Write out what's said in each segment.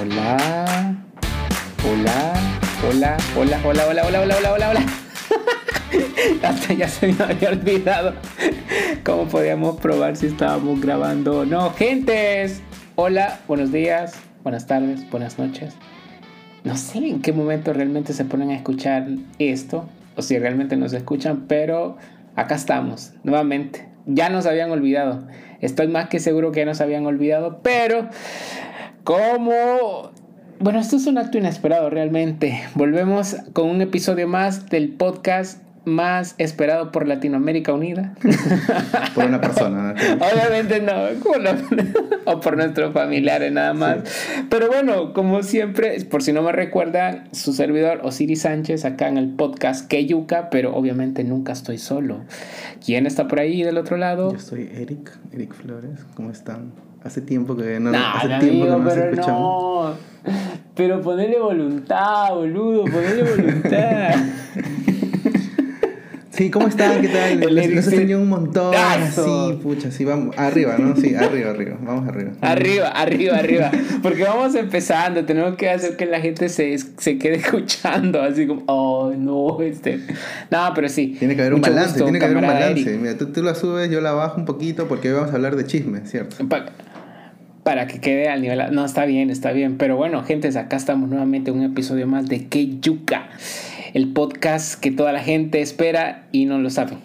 Hola. Hola. Hola. Hola. Hola. Hola. Hola. Hola. Hola. Hola. Hola. Hasta ya se me había olvidado cómo podíamos probar si estábamos grabando o no. Gentes. Hola. Buenos días. Buenas tardes. Buenas noches. No sé en qué momento realmente se ponen a escuchar esto. O si realmente nos escuchan. Pero acá estamos. Nuevamente. Ya nos habían olvidado. Estoy más que seguro que ya nos habían olvidado. Pero como... Bueno, esto es un acto inesperado realmente. Volvemos con un episodio más del podcast más esperado por Latinoamérica Unida. por una persona. Obviamente no, o por nuestros familiares nada más. Pero bueno, como siempre, por si no me recuerdan, su servidor Osiris Sánchez acá en el podcast Keyuka, pero obviamente nunca estoy solo. ¿Quién está por ahí del otro lado? Yo soy Eric, Eric Flores. ¿Cómo están? Hace tiempo que no, nah, hace tiempo que no pero escuchamos. No. Pero ponerle voluntad, boludo, ponerle voluntad. Sí, ¿cómo están? ¿Qué tal? Les, les enseño un montón. Sí, pucha, sí, vamos. Arriba, ¿no? Sí, arriba, arriba. Vamos arriba. Arriba, arriba, arriba. Porque vamos empezando. Tenemos que hacer que la gente se, se quede escuchando. Así como, oh, no, este. No, pero sí. Tiene que haber un balance, tiene que haber un balance. Mira, tú, tú, la subes, yo la bajo un poquito porque hoy vamos a hablar de chisme, ¿cierto? Para que quede al nivel. No, está bien, está bien. Pero bueno, gente, acá estamos nuevamente en un episodio más de Keyuka el podcast que toda la gente espera y no lo sabe.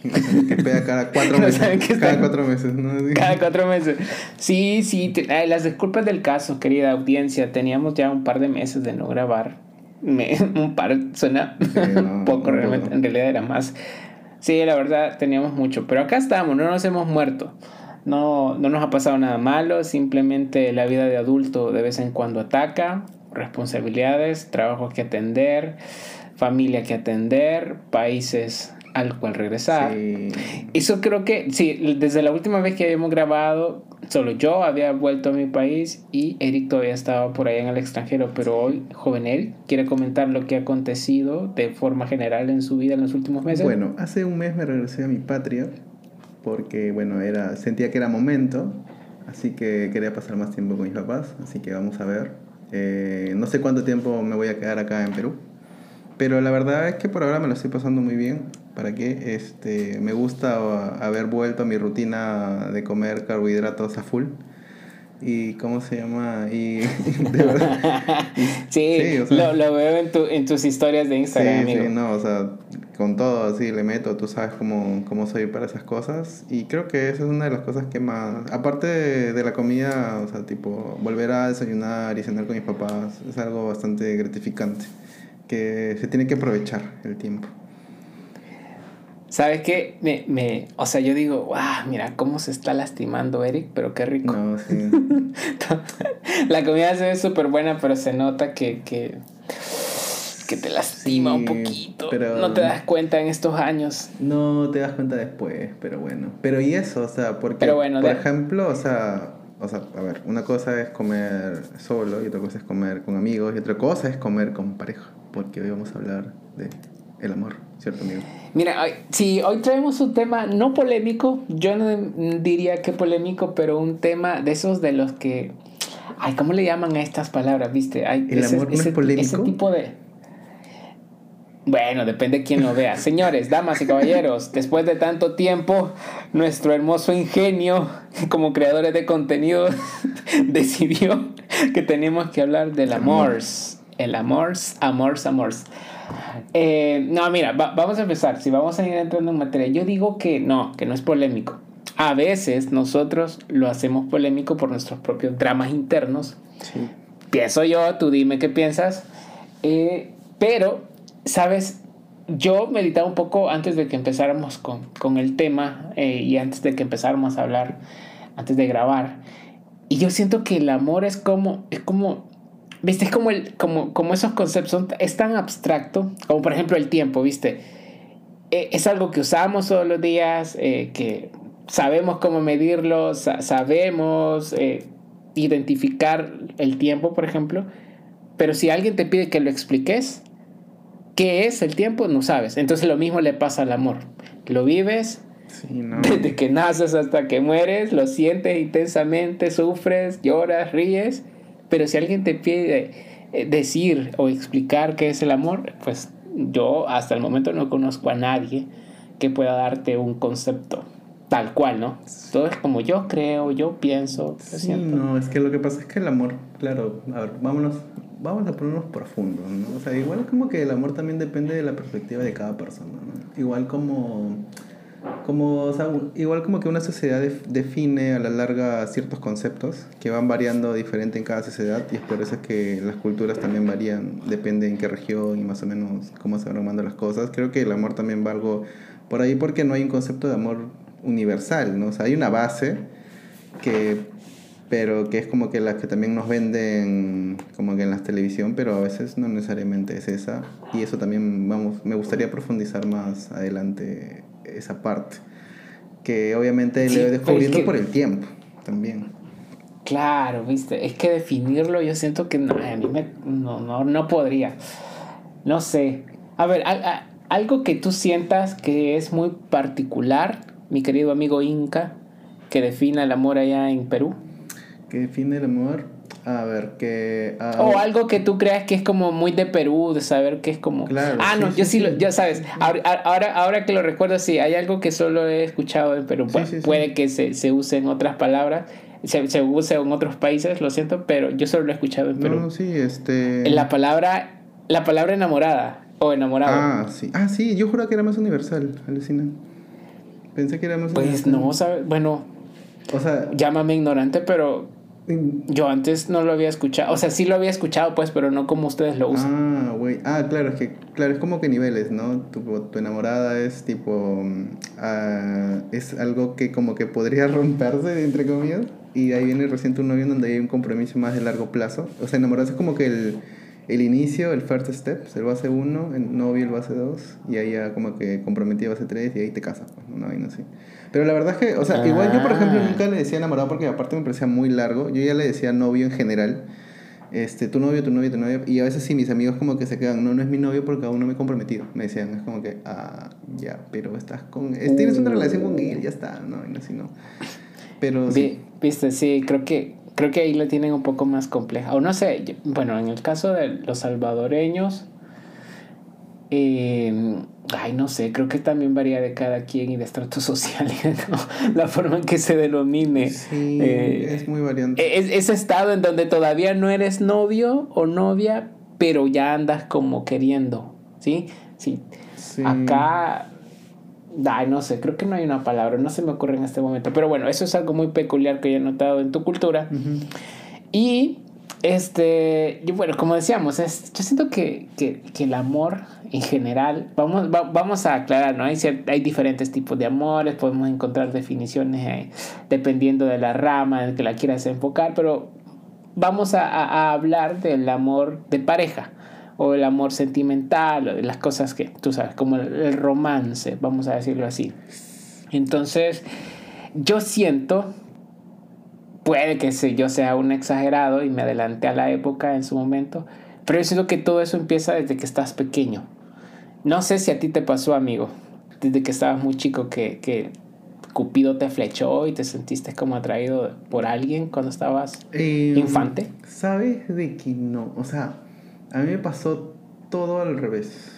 que pega cada cuatro meses. cada cuatro meses, ¿no? Cada cuatro meses. Sí, sí. las disculpas del caso, querida audiencia. Teníamos ya un par de meses de no grabar. un par suena poco, realmente. En realidad era más. Sí, la verdad, teníamos mucho. Pero acá estamos, no nos hemos muerto. No, no nos ha pasado nada malo. Simplemente la vida de adulto de vez en cuando ataca. Responsabilidades, trabajo que atender familia que atender, países al cual regresar. Eso creo que, sí, desde la última vez que habíamos grabado, solo yo había vuelto a mi país y Eric todavía estaba por ahí en el extranjero, pero hoy, joven Eric, quiere comentar lo que ha acontecido de forma general en su vida en los últimos meses. Bueno, hace un mes me regresé a mi patria porque, bueno, era, sentía que era momento, así que quería pasar más tiempo con mis papás, así que vamos a ver. Eh, no sé cuánto tiempo me voy a quedar acá en Perú pero la verdad es que por ahora me lo estoy pasando muy bien. ¿Para qué? Este, me gusta haber vuelto a mi rutina de comer carbohidratos a full. Y cómo se llama y de verdad sí, lo, lo, veo en, tu, en tus historias de Instagram sí, sí no o sea con todo así le meto tú sabes cómo, cómo soy para esas cosas y creo que esa es una de las cosas que más aparte de, de la comida o sea tipo volver a desayunar y cenar con mis papás es algo bastante gratificante que se tiene que aprovechar el tiempo. ¿Sabes qué? Me, me, o sea, yo digo, wow, mira cómo se está lastimando Eric, pero qué rico. No, sí. la comida se ve súper buena, pero se nota que, que, que te lastima un poquito. Pero no te das cuenta en estos años. No te das cuenta después, pero bueno. Pero y eso, o sea, porque, bueno, por ejemplo, o sea, o sea, a ver, una cosa es comer solo y otra cosa es comer con amigos y otra cosa es comer con pareja porque hoy vamos a hablar de el amor, ¿cierto, amigo? Mira, si hoy traemos un tema no polémico, yo no diría que polémico, pero un tema de esos de los que. Ay, ¿cómo le llaman a estas palabras? ¿Viste? Hay ¿El amor no es polémico? Ese tipo de. Bueno, depende de quién lo vea. Señores, damas y caballeros, después de tanto tiempo, nuestro hermoso ingenio como creadores de contenido decidió que tenemos que hablar del amor el amor, amor, amor. Eh, no, mira, vamos a empezar. Si vamos a ir entrando en materia, yo digo que no, que no es polémico. A veces nosotros lo hacemos polémico por nuestros propios dramas internos. Pienso yo, tú dime qué piensas. Eh, pero, ¿sabes? Yo meditaba un poco antes de que empezáramos con, con el tema eh, y antes de que empezáramos a hablar, antes de grabar. Y yo siento que el amor es como, es como ¿Viste? Es como, el, como, como esos conceptos, son, es tan abstracto, como por ejemplo el tiempo, ¿viste? E, es algo que usamos todos los días, eh, que sabemos cómo medirlo, sabemos eh, identificar el tiempo, por ejemplo, pero si alguien te pide que lo expliques, ¿qué es el tiempo? No sabes. Entonces lo mismo le pasa al amor. Lo vives, Desde que naces hasta que mueres, lo sientes intensamente, sufres, lloras, ríes, pero si alguien te pide eh, decir o explicar qué es el amor, pues yo hasta el momento no conozco a nadie que pueda darte un concepto tal cual, ¿no? Todo es como yo creo, yo pienso, sí, No, es que lo que pasa es que el amor, claro, a ver, vámonos, vamos a ponernos profundos, ¿no? O sea, igual como que el amor también depende de la perspectiva de cada persona, ¿no? Igual como como, o sea, igual como que una sociedad define a la larga ciertos conceptos que van variando diferente en cada sociedad y es por eso que las culturas también varían, depende en qué región y más o menos cómo se van armando las cosas. Creo que el amor también va algo por ahí porque no hay un concepto de amor universal, ¿no? O sea, hay una base que pero que es como que las que también nos venden como que en la televisión, pero a veces no necesariamente es esa y eso también vamos me gustaría profundizar más adelante esa parte. Que obviamente le voy descubriendo por el tiempo también. Claro, viste, es que definirlo yo siento que no, a mí me, no, no, no podría. No sé. A ver, algo que tú sientas que es muy particular, mi querido amigo Inca, que define el amor allá en Perú. Que define el amor. A ver, que... O algo que tú creas que es como muy de Perú, de saber que es como... Claro, ah, no, yo sí, lo, ya sabes, ahora, ahora, que lo recuerdo, sí, hay algo que solo he escuchado en Perú. puede que se, se use en otras palabras, se, se use en otros países, lo siento, pero yo solo lo he escuchado en Perú. No, sí, este... La palabra, la palabra enamorada o enamorado. Ah, sí. Ah, sí, yo juro que era más universal, alucina. Pensé que era más Pues no, ¿sabes? Bueno... O sea... Llámame ignorante, pero yo antes no lo había escuchado, o sea, sí lo había escuchado, pues, pero no como ustedes lo usan. Ah, güey. Ah, claro, es que, claro, es como que niveles, ¿no? Tu, tu enamorada es tipo, uh, es algo que como que podría romperse, entre comillas, y ahí viene recién un novio donde hay un compromiso más de largo plazo. O sea, enamorarse es como que el, el inicio, el first step, el base 1, el novio, el base 2, y ahí ya como que comprometido base 3, y ahí te casas, pues, ¿no? Ahí no sé. Pero la verdad es que, o sea, igual yo, por ejemplo, ah. nunca le decía enamorado porque aparte me parecía muy largo. Yo ya le decía novio en general. Este, tu novio, tu novio, tu novio. Y a veces sí, mis amigos como que se quedan, no, no es mi novio porque aún no me he comprometido. Me decían, es como que, ah, ya, pero estás con... tienes una relación con él, ya está, no, y así no. Pero... Sí. Viste, sí, creo que, creo que ahí lo tienen un poco más compleja. O no sé, bueno, en el caso de los salvadoreños... Eh, Ay, no sé, creo que también varía de cada quien y de estratos sociales, ¿no? La forma en que se denomine. Sí, eh, es muy variante. Es, ese estado en donde todavía no eres novio o novia, pero ya andas como queriendo, ¿sí? Sí. Acá, ay, no sé, creo que no hay una palabra, no se me ocurre en este momento. Pero bueno, eso es algo muy peculiar que he notado en tu cultura. Y este, y bueno, como decíamos, es, yo siento que, que, que, el amor en general, vamos, vamos a aclarar, ¿no? Hay, hay diferentes tipos de amores, podemos encontrar definiciones eh, dependiendo de la rama en que la quieras enfocar, pero vamos a, a, hablar del amor de pareja o el amor sentimental o las cosas que tú sabes, como el, el romance, vamos a decirlo así. Entonces, yo siento puede que yo sea un exagerado y me adelanté a la época en su momento, pero yo siento que todo eso empieza desde que estás pequeño. No sé si a ti te pasó, amigo, desde que estabas muy chico, que, que Cupido te flechó y te sentiste como atraído por alguien cuando estabas em, infante. ¿Sabes de que no? O sea, a mí me pasó todo al revés.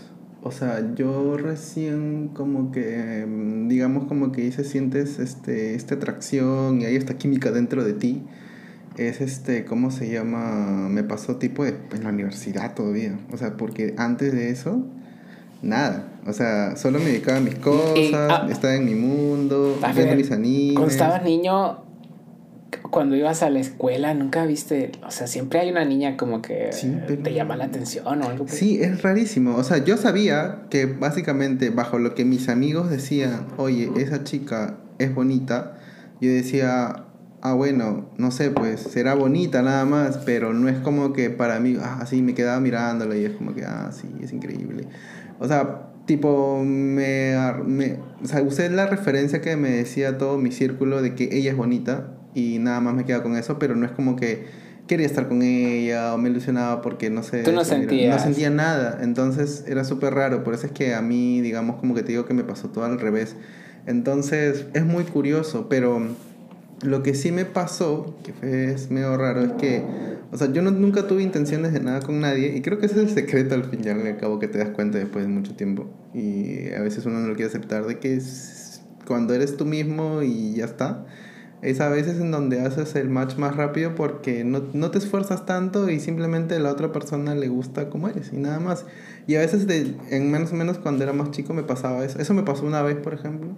O sea, yo recién como que, em, digamos como que se sientes este, esta atracción y hay esta química dentro de ti. Es este, ¿cómo se llama? Me pasó tipo de, en la universidad todavía. O sea, porque antes de eso, nada. O sea, solo me dedicaba a mis cosas, ah, estaba en mi mundo, viendo mis animes. Cuando estabas niño, cuando ibas a la escuela nunca viste, o sea, siempre hay una niña como que te llama la atención o algo. Sí, es rarísimo. O sea, yo sabía que básicamente bajo lo que mis amigos decían, oye, esa chica es bonita, yo decía, ah, bueno, no sé, pues será bonita nada más, pero no es como que para mí, ah, sí, me quedaba mirándola y es como que, ah, sí, es increíble. O sea, tipo, me, me o sea, usé la referencia que me decía todo mi círculo de que ella es bonita y nada más me queda con eso, pero no es como que quería estar con ella o me ilusionaba porque no sé. Tú no sentías. No sentía nada, entonces era súper raro, por eso es que a mí, digamos, como que te digo que me pasó todo al revés. Entonces es muy curioso, pero Lo que sí me pasó, que es medio raro, es que, o sea, yo no, nunca tuve intenciones de nada con nadie y creo que ese es el secreto al fin y al cabo que te das cuenta después de mucho tiempo y a veces uno no lo quiere aceptar de que es cuando eres tú mismo y ya está, es a veces en donde haces el match más rápido porque no, no te esfuerzas tanto y simplemente la otra persona le gusta como eres y nada más. Y a veces, de, en menos o menos cuando era más chico, me pasaba eso. Eso me pasó una vez, por ejemplo,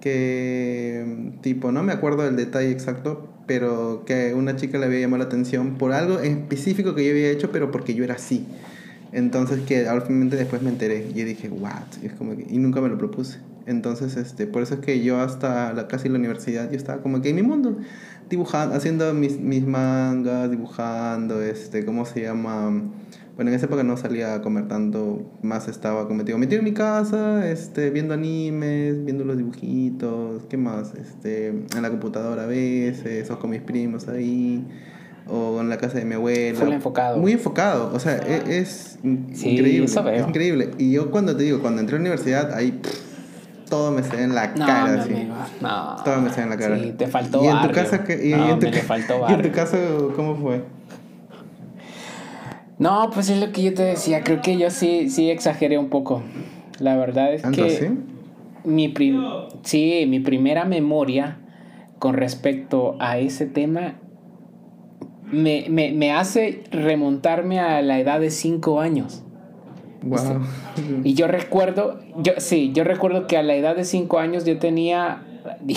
que, tipo, no me acuerdo del detalle exacto, pero que una chica le había llamado la atención por algo específico que yo había hecho, pero porque yo era así. Entonces, que finalmente después me enteré y dije, ¿what? Y, es como y nunca me lo propuse. Entonces, este, por eso es que yo hasta la, casi la universidad, yo estaba como que en mi mundo, dibujando, haciendo mis, mis mangas, dibujando, este, ¿cómo se llama? Bueno, en esa época no salía a comer tanto, más estaba como metido en mi casa, este, viendo animes, viendo los dibujitos, ¿qué más? Este, en la computadora a veces, o con mis primos ahí, o en la casa de mi abuela. Muy enfocado. Muy enfocado, o sea, e, es, increíble. Es increíble. Y yo cuando te digo, cuando entré a la universidad, ahí todo me se en la cara. sí. no. Todo me se en la cara. Sí, te faltó ¿Y en tu casa qué? ¿Y, en tu, faltó ¿Y en tu caso cómo fue? No, pues es lo que yo te decía. Creo que yo sí, sí exageré un poco. La verdad es que. ¿sí? Mi sí, mi primera memoria con respecto a ese tema me, me, me hace remontarme a la edad de 5 años. Wow. Y yo recuerdo, yo sí, yo recuerdo que a la edad de 5 años yo tenía,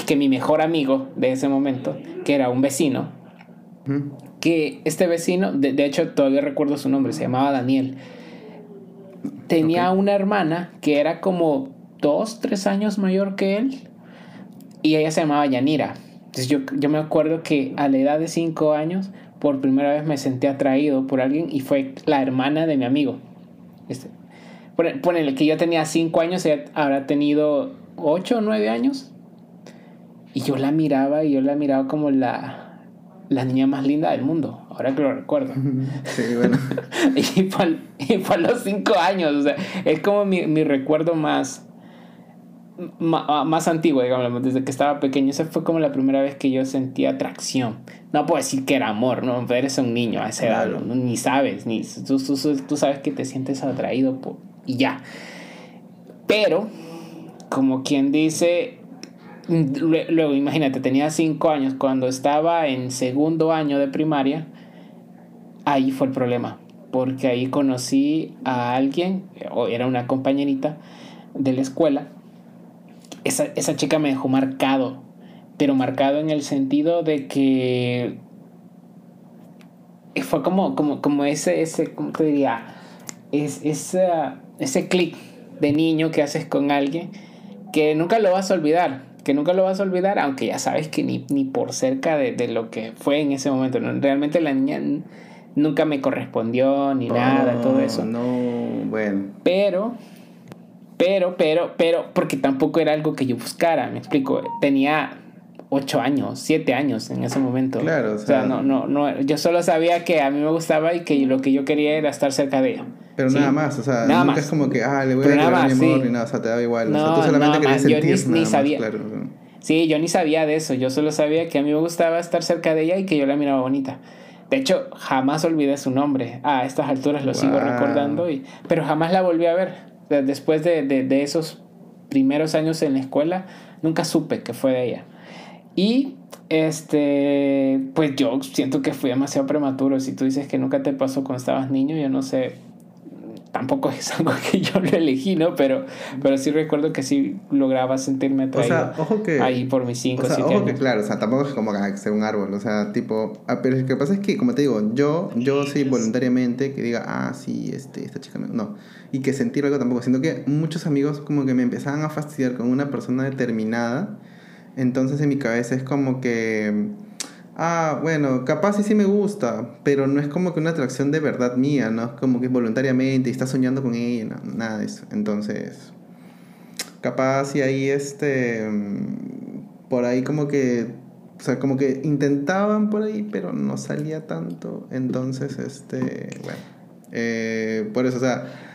que mi mejor amigo de ese momento, que era un vecino, que este vecino, de, de, hecho todavía recuerdo su nombre, se llamaba Daniel, tenía una hermana que era como dos, tres años mayor que él y ella se llamaba Yanira. Entonces yo, yo me acuerdo que a la edad de cinco años por primera vez me sentí atraído por alguien y fue la hermana de mi amigo. Este, ponele que yo tenía cinco años, ella habrá tenido ocho o nueve años. Y yo la miraba y yo la miraba como la, la niña más linda del mundo, ahora que lo recuerdo. Sí, bueno. y, fue, a los cinco años, o sea, es como mi, mi recuerdo más, más, antiguo, digamos, desde que estaba pequeño. Esa fue como la primera vez que yo sentí atracción. No puedo decir que era amor, ¿no? Eres un niño a esa edad, ni sabes, ni tú, tú, sabes que te sientes atraído por, y ya. Pero, como quien dice, Luego, imagínate, tenía cinco años. Cuando estaba en segundo año de primaria, ahí fue el problema. Porque ahí conocí a alguien, o era una compañerita de la escuela. Esa, esa chica me dejó marcado. Pero marcado en el sentido de que fue como, como, como ese, ese, ¿cómo te diría? Es, esa, ese clic de niño que haces con alguien que nunca lo vas a olvidar que nunca lo vas a olvidar, aunque ya sabes que ni, ni por cerca de, de, lo que fue en ese momento. Realmente la niña nunca me correspondió ni nada, todo eso. No, bueno. Pero, pero, pero, pero, porque tampoco era algo que yo buscara, me explico. Tenía ocho años, siete años en ese momento. Claro, o sea, no, no, no, yo solo sabía que a mí me gustaba y que lo que yo quería era estar cerca de ella. Pero nada más, o sea, nunca es como que, ah, le voy a dar mi amor ni nada, o sea, te da igual. No, o sea, tú solamente querías sentir yo ni, sabía. claro. Sí, yo ni sabía de eso, yo solo sabía que a mí me gustaba estar cerca de ella y que yo la miraba bonita. De hecho, jamás olvidé su nombre. A estas alturas lo sigo recordando, y, pero jamás la volví a ver. Después de, de, de esos primeros años en la escuela, nunca supe que fue de ella. Y este, pues yo siento que fui demasiado prematuro. Si tú dices que nunca te pasó cuando estabas niño, yo no sé tampoco es algo que yo lo elegí, ¿no? Pero, pero sí recuerdo que sí lograba sentirme atraído o sea, ojo que, ahí por mis 5 o sea, ojo que claro, o sea, tampoco es como que sea un árbol, o sea, tipo, ah, pero lo que pasa es que, como te digo, yo, yo sí voluntariamente que diga, ah, sí, este, esta chica, no, y que sentir algo tampoco, siento que muchos amigos como que me empezaban a fastidiar con una persona determinada, entonces en mi cabeza es como que ah, bueno, capaz sí sí me gusta, pero no es como que una atracción de verdad mía, ¿no? Es como que voluntariamente y estás soñando con ella, nada de eso. Entonces, capaz y ahí este, por ahí como que, o sea, como que intentaban por ahí, pero no salía tanto. Entonces, este, bueno, eh, por eso, o sea,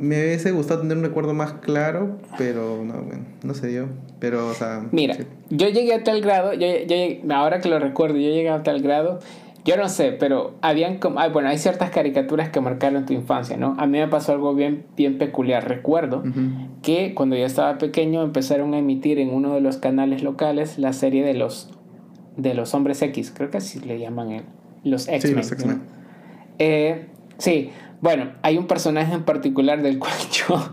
Me hubiese gustado tener un recuerdo más claro, pero no, bueno, no se dio. Pero, o sea. Mira, sí. yo llegué a tal grado, yo, yo ahora que lo recuerdo, yo llegué a tal grado, yo no sé, pero habían como, ay, bueno, hay ciertas caricaturas que marcaron tu infancia, ¿no? A mí me pasó algo bien, bien peculiar. Recuerdo que cuando yo estaba pequeño empezaron a emitir en uno de los canales locales la serie de los, de los hombres X, creo que así le llaman el- los X-Men. los X-Men. ¿no? Eh, sí, bueno, hay un personaje en particular del cual yo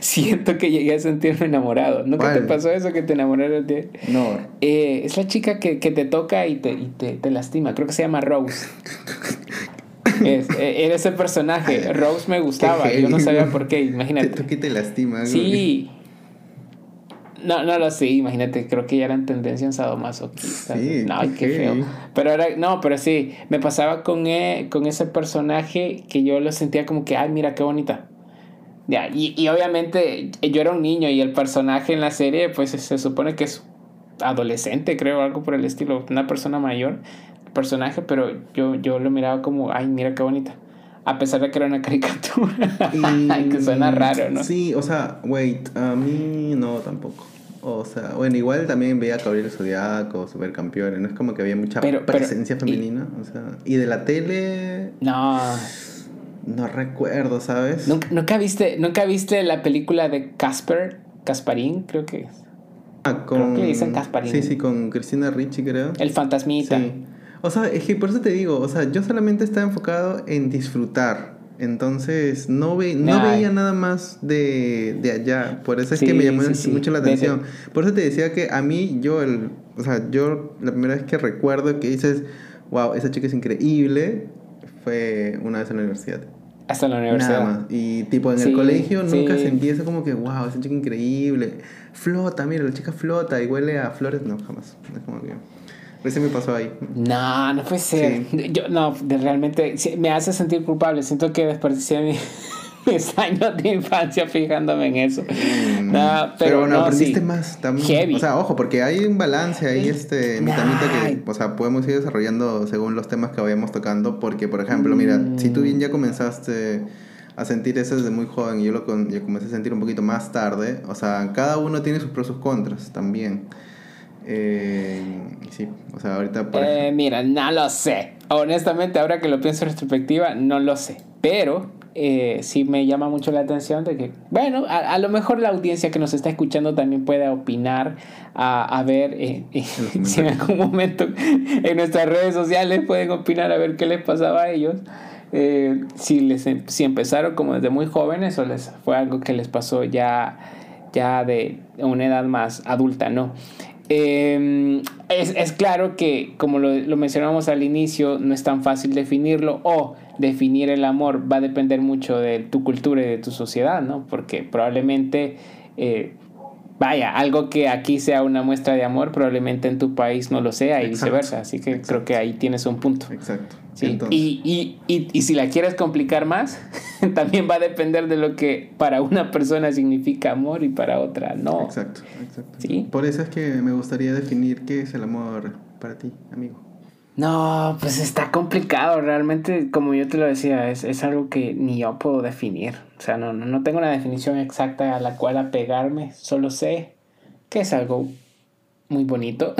siento que llegué a sentirme enamorado. ¿Nunca te pasó eso que te enamoraron de...? No. Eh, es la chica que, que te toca y, te, y te, te lastima. Creo que se llama Rose. Es, eh, era ese personaje. Rose me gustaba. Yo no sabía por qué. Te Imagínate. toca y te lastima. Sí. No, no lo sé, imagínate, creo que ya eran tendencias sadomasoquistas. Sí, no, qué qué feo. Pero era, no, pero sí, me pasaba con, eh, con ese personaje que yo lo sentía como que, ay, mira qué bonita. Ya, y, y obviamente yo era un niño y el personaje en la serie, pues se supone que es adolescente, creo, algo por el estilo, una persona mayor, el personaje, pero yo, yo lo miraba como, ay, mira qué bonita. A pesar de que era una caricatura, Y- que suena raro, ¿no? Sí, o sea, wait, a mí no tampoco. O sea, bueno, igual también veía Caballero Zodiaco, Supercampeones, no es como que había mucha Pero- pero- presencia y- femenina, o sea, y de la tele No, no recuerdo, ¿sabes? ¿Nunca, nunca viste, ¿Nunca viste la película de Casper? Casparín, creo que es. Ah, con que le dicen Casparín. Sí, sí, con Cristina Ricci, creo. El fantasmita. Sí. O sea, es que por eso te digo, o sea, yo solamente estaba enfocado en disfrutar. Entonces, no, ve, no Ay. veía nada más de, de allá. Por eso es Sí, que me llamó sí, sí. mucho la atención. Por eso te decía que a mí, yo, el, o sea, yo la primera vez que recuerdo que dices, wow, esa chica es increíble, fue una vez en la universidad. Hasta la universidad. Nada más. Y tipo en Sí, el colegio nunca sí. sentí eso como que, wow, esa chica increíble. Flota, mira, la chica flota y huele a flores. No, jamás. Es como que. Recién me pasó ahí. No, no puede ser. Yo, no, de- realmente me hace sentir culpable. Siento que desperdicié mi- mis años de infancia fijándome en eso. Mm, No, pero, bueno, no, aprendiste sí. más también. Heavy. O sea, ojo, porque hay un balance ahí, este, mi tamita Ay. que, o sea, podemos ir desarrollando según los temas que vayamos tocando. Porque, por ejemplo, mira, si tú bien ya comenzaste a sentir eso desde muy joven y yo lo con- yo comencé a sentir un poquito más tarde, o sea, cada uno tiene sus pros y sus contras también. Eh, sí, o sea, ahorita, por Eh, mira, no lo sé. Honestamente, ahora que lo pienso en retrospectiva, no lo sé. Pero eh, sí me llama mucho la atención de que, bueno, a, a lo mejor la audiencia que nos está escuchando también puede opinar, a, a ver eh, eh, si en algún momento en nuestras redes sociales pueden opinar a ver qué les pasaba a ellos. Si, les, em- si empezaron como desde muy jóvenes o les fue algo que les pasó ya, ya de una edad más adulta, ¿no? Eh, es, es claro que, como lo, lo mencionamos al inicio, no es tan fácil definirlo o definir el amor va a depender mucho de tu cultura y de tu sociedad, ¿no? Porque probablemente, eh, vaya, algo que aquí sea una muestra de amor, probablemente en tu país no lo sea y Exacto, viceversa. Así que creo que ahí tienes un punto. Exacto. Sí, y, y, y, y si la quieres complicar más, también va a depender de lo que para una persona significa amor y para otra no. Exacto, exacto. Sí. Por eso es que me gustaría definir qué es el amor para ti, amigo. No, pues está complicado, realmente, como yo te lo decía, es, es algo que ni yo puedo definir. O sea, no, no, no tengo una definición exacta a la cual apegarme, solo sé que es algo muy bonito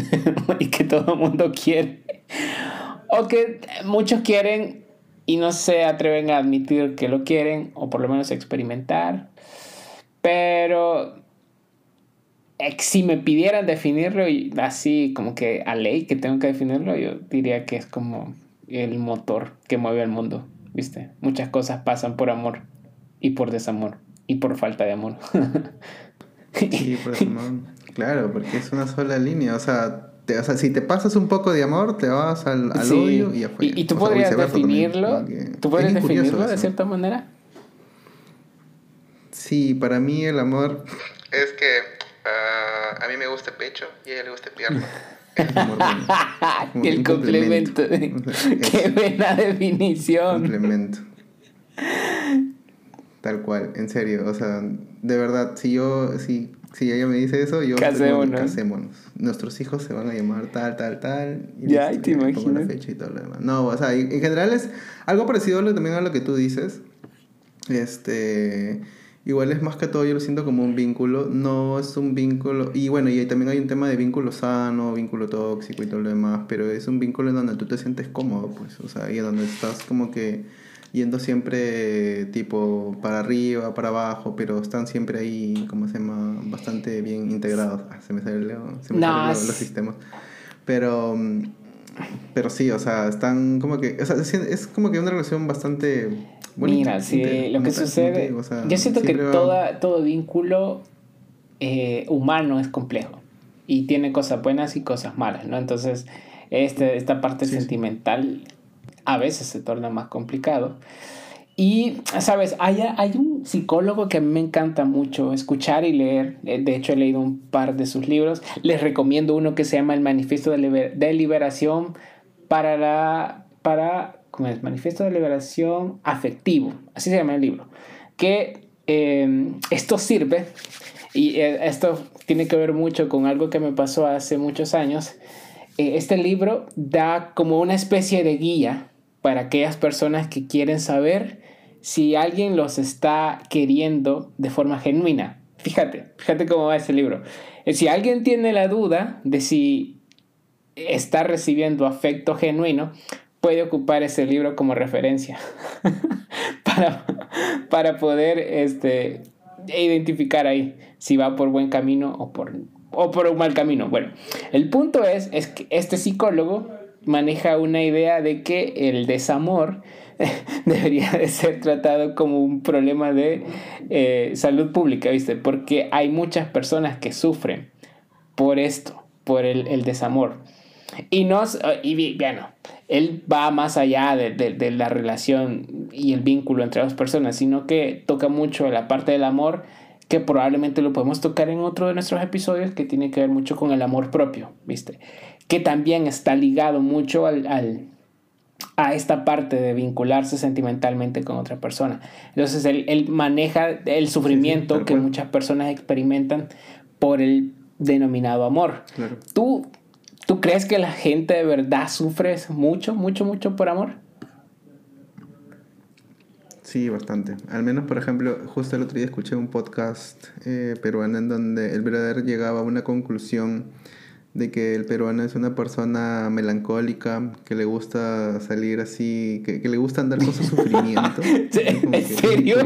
y que todo el mundo quiere. O que muchos quieren y no se atreven a admitir que lo quieren, o por lo menos experimentar. Pero si me pidieran definirlo y así como que a ley que tengo que definirlo, yo diría que es como el motor que mueve al mundo, ¿viste? Muchas cosas pasan por amor y por desamor y por falta de amor. Sí, por no. Claro, porque es una sola línea. O sea, te- o sea, si te pasas un poco de amor, te vas al, al Sí. odio y ya fue. ¿Y, y tú sea, podrías definirlo? ¿Tú podrías es definirlo de cierta manera? Sí, para mí el amor es que a mí me gusta pecho y a ella le gusta pierna. El complemento. Qué buena definición. complemento. Tal cual, en serio. O sea, de verdad, si yo, si, si ella me dice eso, yo Casémonos. casémonos. Nuestros hijos se van a llamar tal, tal, tal. Ya, listo, ¿y te la imaginas? fecha y todo lo demás. No, o sea, en general es algo parecido también a lo que tú dices. Este, igual es más que todo, yo lo siento como un vínculo, no es un vínculo, y bueno, y también hay un tema de vínculo sano, vínculo tóxico y todo lo demás, pero es un vínculo en donde tú te sientes cómodo, pues, o sea, y en donde estás como que yendo siempre tipo para arriba, para abajo, pero están siempre ahí, como se llama, bastante bien integrados. Ah, se me salen se me los sistemas. Pero pero sí, o sea, están como que, o sea, es, como que una relación bastante Mira, sí, lo que sucede, yo siento que toda, todo vínculo eh, humano es complejo y tiene cosas buenas y cosas malas, ¿no? Entonces, este, esta parte sentimental a veces se torna más complicado. Y, sabes, hay, hay un psicólogo que me encanta mucho escuchar y leer. Eh, de hecho, he leído un par de sus libros. Les recomiendo uno que se llama El Manifiesto de, Liberación para la... Para, ¿Cómo es? Manifiesto de Liberación Afectivo. Así se llama el libro. Que em, esto sirve, y eh, esto tiene que ver mucho con algo que me pasó hace muchos años. Eh, este libro da como una especie de guía para aquellas personas que quieren saber si alguien los está queriendo de forma genuina. Fíjate, fíjate cómo va ese libro. Eh, si alguien tiene la duda de si está recibiendo afecto genuino, puede ocupar ese libro como referencia para, para poder este, identificar ahí si va por buen camino o por, o por un mal camino. Bueno, el punto es, es que este psicólogo maneja una idea de que el desamor debería de ser tratado como un problema de eh, salud pública, ¿viste? Porque hay muchas personas que sufren por esto, por el, desamor. Y, nos, y bueno, él va más allá de, de, la relación y el vínculo entre dos personas, sino que toca mucho la parte del amor, que probablemente lo podemos tocar en otro de nuestros episodios, que tiene que ver mucho con el amor propio, ¿viste? Que también está ligado mucho al, a esta parte de vincularse sentimentalmente con otra persona. Entonces él, maneja el sufrimiento que muchas personas experimentan por el denominado amor. ¿Tú, ¿Tú crees que la gente de verdad sufre mucho, mucho, mucho por amor? Sí, bastante. Al menos, por ejemplo, justo el otro día escuché un podcast eh, peruano en donde el brother llegaba a una conclusión de que el peruano es una persona melancólica, que le gusta salir así, que, le gusta andar con su sufrimiento. ¿En serio?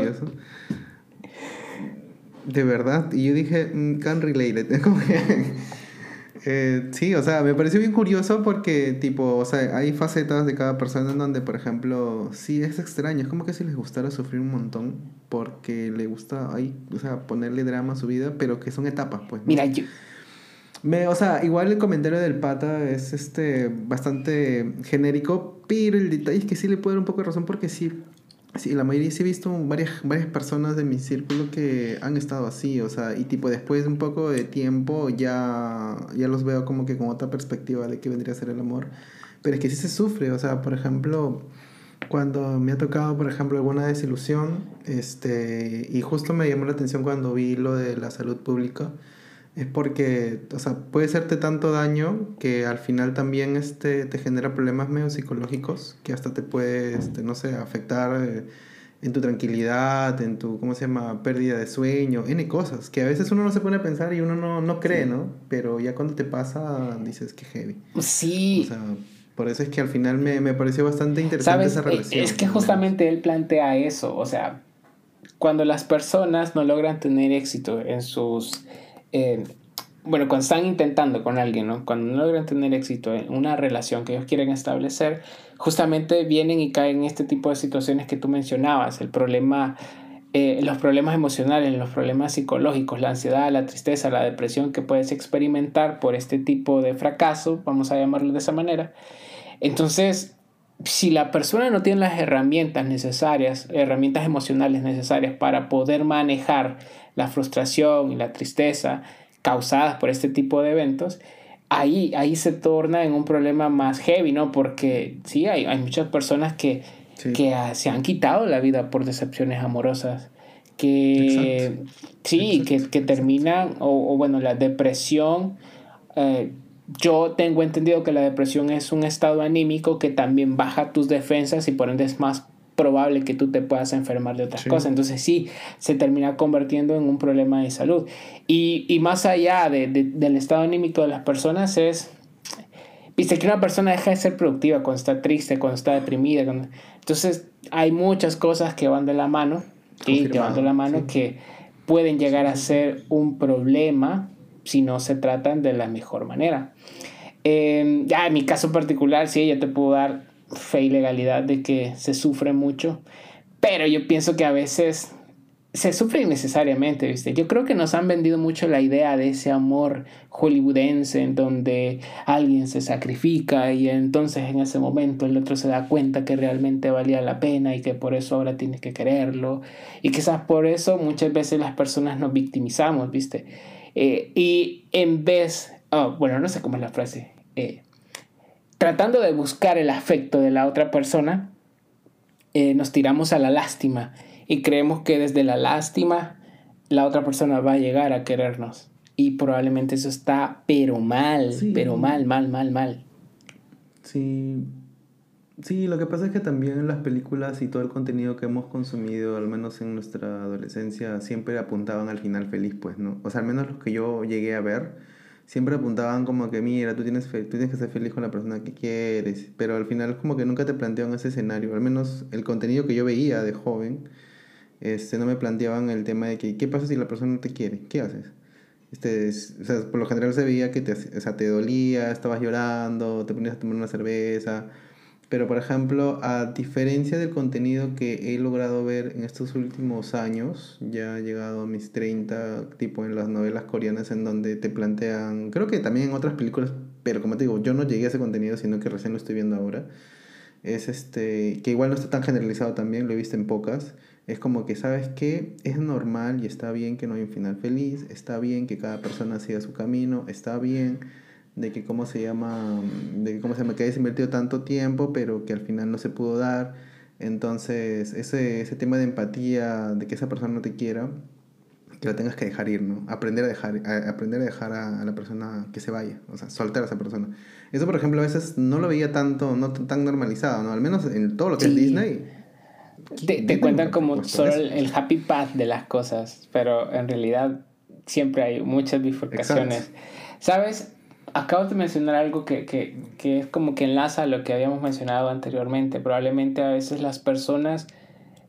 De verdad, y yo dije, mm, can relate eh, sí, o sea, me pareció bien curioso porque, tipo, o sea, hay facetas de cada persona en donde, por ejemplo, sí es extraño, es como que si les gustara sufrir un montón porque le gusta, ahí, o sea, ponerle drama a su vida, pero que son etapas, pues. Mira, yo, me, o sea, igual el comentario del pata es este bastante genérico, pero el detalle es que sí le puedo dar un poco de razón porque sí, sí la mayoría sí he visto varias, varias personas de mi círculo que han estado así, o sea, y tipo después de un poco de tiempo ya, ya los veo como que con otra perspectiva de qué vendría a ser el amor, pero es que sí se sufre, o sea, por ejemplo, cuando me ha tocado, por ejemplo, alguna desilusión, este, y justo me llamó la atención cuando vi lo de la salud pública, es porque, o sea, puede hacerte tanto daño que al final también este, te genera problemas medio psicológicos que hasta te puede, este, no sé, afectar eh, en tu tranquilidad, en tu, ¿cómo se llama?, pérdida de sueño, N cosas, que a veces uno no se pone a pensar y uno no, no cree, ¿no? Pero ya cuando te pasa, dices que heavy. Sí. O sea, por eso es que al final me, me pareció bastante interesante esa relación. Es que justamente él plantea eso, o sea, cuando las personas no logran tener éxito en sus eh, bueno, cuando están intentando con alguien, ¿no? cuando no logran tener éxito en una relación que ellos quieren establecer, justamente vienen y caen en este tipo de situaciones que tú mencionabas, el problema, eh, los problemas emocionales, los problemas psicológicos, la ansiedad, la tristeza, la depresión que puedes experimentar por este tipo de fracaso, vamos a llamarlo de esa manera. Entonces, si la persona no tiene las herramientas necesarias, herramientas emocionales necesarias para poder manejar la frustración y la tristeza causadas por este tipo de eventos, ahí, ahí se torna en un problema más heavy, ¿no? Porque sí, hay, hay muchas personas que, que se han quitado la vida por decepciones amorosas, que sí, Que, que, terminan, o, bueno, la depresión. Eh, yo tengo entendido que la depresión es un estado anímico que también baja tus defensas y por ende es más probable que tú te puedas enfermar de otras cosas. Entonces sí, se termina convirtiendo en un problema de salud. Y, y más allá de, del estado anímico de las personas es, viste que una persona deja de ser productiva cuando está triste, cuando está deprimida. Entonces hay muchas cosas que van de la mano y que van de la mano que pueden llegar a ser un problema si no se tratan de la mejor manera. Em, ya en mi caso particular, sí, ya te puedo dar fe y legalidad de que se sufre mucho, pero yo pienso que a veces se sufre innecesariamente, ¿viste? Yo creo que nos han vendido mucho la idea de ese amor hollywoodense en donde alguien se sacrifica y entonces en ese momento el otro se da cuenta que realmente valía la pena y que por eso ahora tiene que quererlo y quizás por eso muchas veces las personas nos victimizamos, ¿viste? Eh, y en vez, oh, bueno, no sé cómo es la frase, eh, tratando de buscar el afecto de la otra persona, eh, nos tiramos a la lástima y creemos que desde la lástima la otra persona va a llegar a querernos. Y probablemente eso está pero mal, pero mal, mal, mal, mal. Sí. Sí, lo que pasa es que también las películas y todo el contenido que hemos consumido, al menos en nuestra adolescencia, siempre apuntaban al final feliz, pues, ¿no? O sea, al menos los que yo llegué a ver, siempre apuntaban como que, mira, tú tienes, tú tienes que ser feliz con la persona que quieres, pero al final como que nunca te planteaban ese escenario, al menos el contenido que yo veía de joven, este, no me planteaban el tema de que, ¿qué pasa si la persona no te quiere? ¿Qué haces? Este, o sea, por lo general se veía que te, o sea, te dolía, estabas llorando, te ponías a tomar una cerveza, pero, por ejemplo, a diferencia del contenido que he logrado ver en estos últimos años, ya he llegado a mis 30, tipo en las novelas coreanas, en donde te plantean, creo que también en otras películas, pero como te digo, yo no llegué a ese contenido, sino que recién lo estoy viendo ahora. Es este, que igual no está tan generalizado también, lo he visto en pocas. Es como que, ¿sabes que Es normal y está bien que no hay un final feliz, está bien que cada persona siga su camino, está bien de que cómo se llama, de que cómo se llama, que hayas invertido tanto tiempo, pero que al final no se pudo dar. Entonces, ese, ese tema de empatía, de que esa persona no te quiera, que la tengas que dejar ir, ¿no? Aprender a dejar, a, aprender a dejar a, la persona que se vaya, o sea, soltar a esa persona. Eso, por ejemplo, a veces no lo veía tanto, no tan normalizado, ¿no? Al menos en todo lo que es Disney. Te, te cuentan como solo el, happy path de las cosas, pero en realidad siempre hay muchas bifurcaciones. ¿Sabes? Acabo de mencionar algo que, que, que, es como que enlaza a lo que habíamos mencionado anteriormente. Probablemente a veces las personas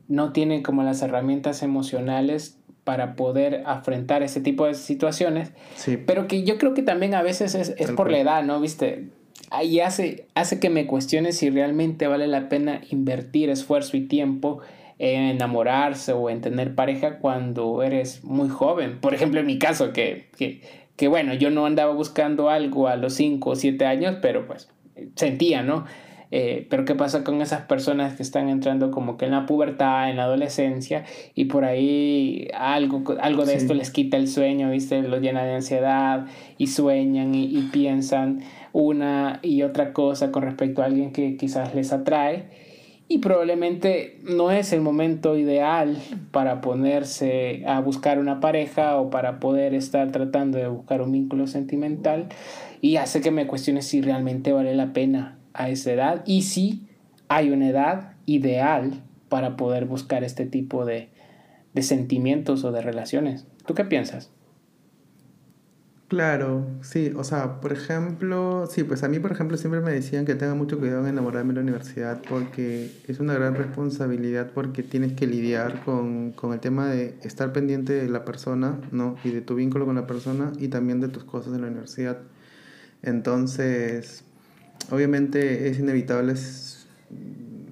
no tienen como las herramientas emocionales para poder afrontar ese tipo de situaciones. Sí. Pero que yo creo que también a veces es, es por la edad, ¿no? Viste, ahí hace, hace que me cuestione si realmente vale la pena invertir esfuerzo y tiempo en enamorarse o en tener pareja cuando eres muy joven. Por ejemplo, en mi caso, que, que que bueno, yo no andaba buscando algo a los 5 o 7 años, pero pues sentía, ¿no? Eh, pero ¿qué pasa con esas personas que están entrando como que en la pubertad, en la adolescencia, y por ahí algo, algo de esto les quita el sueño, ¿viste? Los llena de ansiedad y sueñan y, y piensan una y otra cosa con respecto a alguien que quizás les atrae y probablemente no es el momento ideal para ponerse a buscar una pareja o para poder estar tratando de buscar un vínculo sentimental y hace que me cuestione si realmente vale la pena a esa edad y si hay una edad ideal para poder buscar este tipo de, de sentimientos o de relaciones. ¿Tú qué piensas? Claro, sí, o sea, por ejemplo, sí, pues a mí, por ejemplo, siempre me decían que tenga mucho cuidado en enamorarme en la universidad porque es una gran responsabilidad porque tienes que lidiar con, con el tema de estar pendiente de la persona, ¿no? Y de tu vínculo con la persona y también de tus cosas en la universidad. Entonces, obviamente es inevitable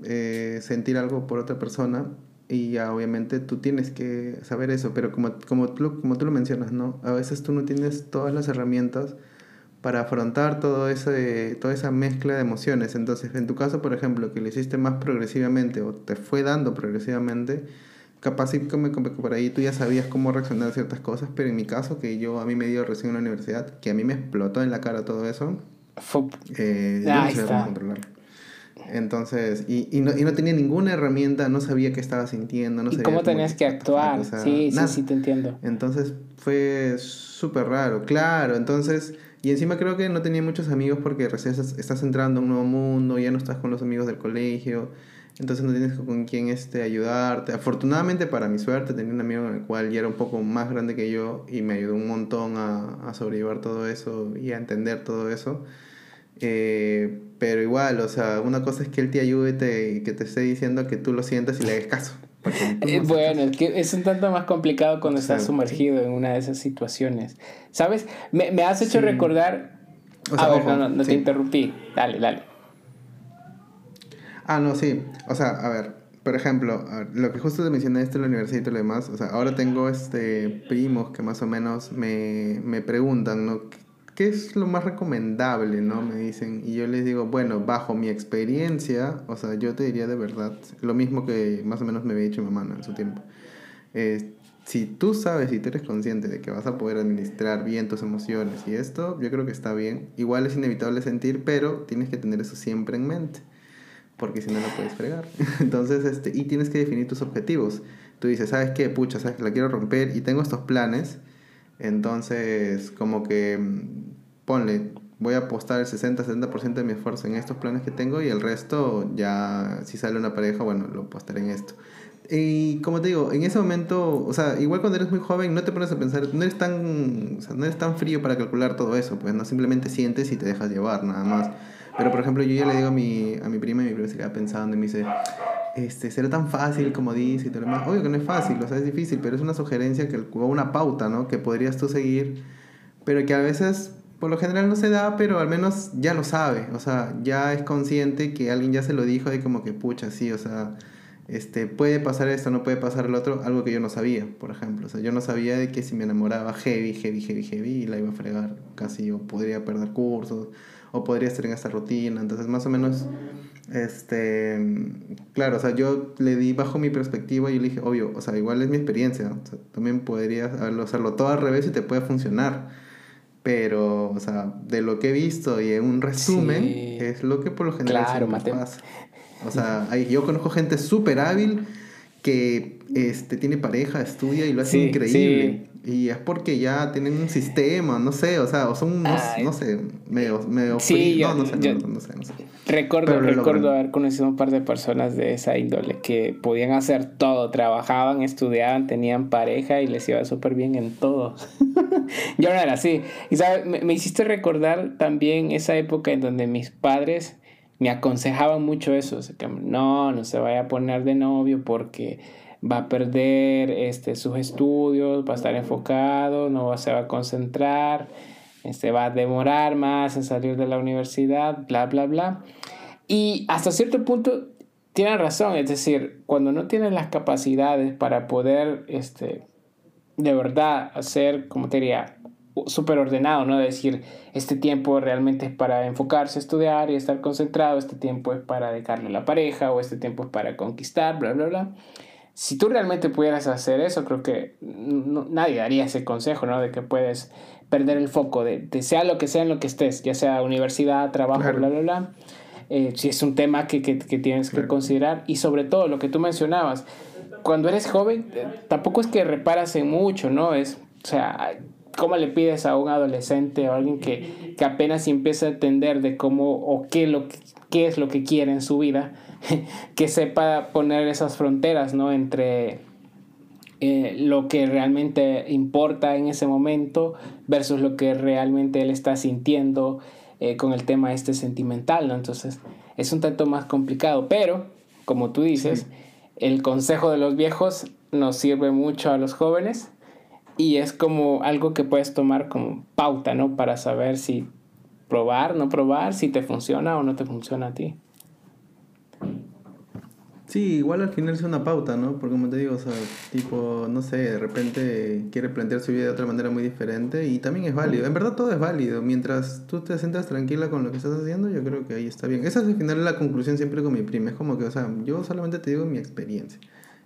eh, sentir algo por otra persona, y ya obviamente tú tienes que saber eso, pero como, como, tú, como tú lo mencionas, ¿no? A veces tú no tienes todas las herramientas para afrontar todo ese, toda esa mezcla de emociones. Entonces, en tu caso, por ejemplo, que lo hiciste más progresivamente o te fue dando progresivamente, capaz sí como, por ahí tú ya sabías cómo reaccionar a ciertas cosas, pero en mi caso, que yo a mí me dio recién en la universidad, que a mí me explotó en la cara todo eso, eh, yo no sabía controlarlo. Entonces, y, y, no, y, no, tenía ninguna herramienta, no sabía qué estaba sintiendo, no ¿Y cómo tenías que actuar? sí, sí, sí, te entiendo. Entonces fue súper raro, claro. Entonces Y encima creo que no tenía muchos amigos porque recién estás entrando a un nuevo mundo, ya no estás con los amigos del colegio, entonces no tienes con quién este, ayudarte. Afortunadamente para mi suerte tenía un amigo en el cual ya era un poco más grande que yo y me ayudó un montón a, a sobrellevar todo eso y a entender todo eso. Eh, pero igual, o sea, una cosa es que él te ayude y que te esté diciendo que tú lo sientas y le hagas caso. Eh, bueno, es que es un tanto más complicado cuando estás sumergido en una de esas situaciones. ¿Sabes? Me, me has hecho recordar... a ver, no, no, no te interrumpí. Dale, dale. Ah, no, sí. O sea, a ver, por ejemplo, lo que justo te mencioné esto en la universidad y todo lo demás, o sea, ahora tengo este primos que más o menos me, me preguntan, ¿no? ¿Qué es lo más recomendable, no? Me dicen. Y yo les digo, bueno, bajo mi experiencia, o sea, yo te diría de verdad, lo mismo que más o menos me había dicho mi mamá en su tiempo. Si tú sabes y tú eres consciente de que vas a poder administrar bien tus emociones y esto, yo creo que está bien. Igual es inevitable sentir, pero tienes que tener eso siempre en mente porque si no la puedes fregar. Entonces, este, y tienes que definir tus objetivos. Tú dices, ¿sabes qué? Pucha, ¿sabes que la quiero romper y tengo estos planes? Entonces, como que mm, ponle, voy a apostar el 60-70% de mi esfuerzo en estos planes que tengo y el resto ya, si sale una pareja, bueno, lo apostaré en esto. Y como te digo, en ese momento, o sea, igual cuando eres muy joven no te pones a pensar, no eres tan, o sea, no eres tan frío para calcular todo eso, pues no simplemente sientes y te dejas llevar nada más. Pero por ejemplo, yo ya le digo a mi, a mi prima y mi prima se queda pensando y me dice, este, ¿será tan fácil como dice y todo lo demás? Obvio que no es fácil, o sea, es difícil, pero es una sugerencia que una pauta, ¿no? Que podrías tú seguir, pero que a veces por lo general no se da, pero al menos ya lo sabe, o sea, ya es consciente que alguien ya se lo dijo y como que pucha, sí, o sea, este, puede pasar esto, no puede pasar el otro, algo que yo no sabía, por ejemplo, o sea, yo no sabía de que si me enamoraba heavy, heavy, heavy, heavy, la iba a fregar casi, o podría perder cursos, o podría estar en esta rutina. Entonces, más o menos, este, claro, o sea, yo le di bajo mi perspectiva y le dije, obvio, o sea, igual es mi experiencia, o sea, también podrías hacerlo todo al revés y te puede funcionar. Pero, o sea, de lo que he visto y en un resumen, es lo que por lo general claro, pasa. O sea, hay, yo conozco gente súper hábil que este, tiene pareja, estudia y lo hace increíble. Y es porque ya tienen un sistema, no sé, o sea, o son unos, no sé, medio, medio sí, no, no, sé, no, sé, no, sé, Recuerdo, recuerdo haber conocido un par de personas de esa índole que podían hacer todo, trabajaban, estudiaban, tenían pareja y les iba súper bien en todo. Yo no era así. Y sabes, me, me hiciste recordar también esa época en donde mis padres me aconsejaban mucho eso, que no, no se vaya a poner de novio porque va a perder este, sus estudios, va a estar enfocado, no se va a concentrar, este, va a demorar más en salir de la universidad, bla, bla, bla. Y hasta cierto punto tienen razón, es decir, cuando no tienes las capacidades para poder, este, de verdad, hacer, como te diría, súper ordenado, ¿no? Decir, este tiempo realmente es para enfocarse estudiar y estar concentrado, este tiempo es para dedicarle a la pareja o este tiempo es para conquistar, bla, bla, bla si tú realmente pudieras hacer eso, creo que nadie daría ese consejo, ¿no? De que puedes perder el foco, de, sea lo que sea en lo que estés, ya sea universidad, trabajo, bla, bla, bla. Eh, si es un tema que, que, que tienes que considerar y sobre todo lo que tú mencionabas, cuando eres joven eh, tampoco es que reparas en mucho, ¿no? Es, o sea, ¿cómo le pides a un adolescente o a alguien que, que apenas empieza a entender de cómo o qué, lo, qué es lo que quiere en su vida? que sepa poner esas fronteras, ¿no? Entre eh, lo que realmente importa en ese momento versus lo que realmente él está sintiendo eh, con el tema este sentimental, ¿no? Entonces es un tanto más complicado, pero como tú dices, el consejo de los viejos nos sirve mucho a los jóvenes y es como algo que puedes tomar como pauta, ¿no? Para saber si probar, no probar, si te funciona o no te funciona a ti. Sí, igual al final es una pauta, ¿no? Porque como te digo, o sea, tipo, no sé, de repente quiere plantear su vida de otra manera muy diferente y también es válido. En verdad todo es válido. Mientras tú te sientas tranquila con lo que estás haciendo, yo creo que ahí está bien. Esa es al final la conclusión siempre con mi prima. Es como que, o sea, yo solamente te digo mi experiencia.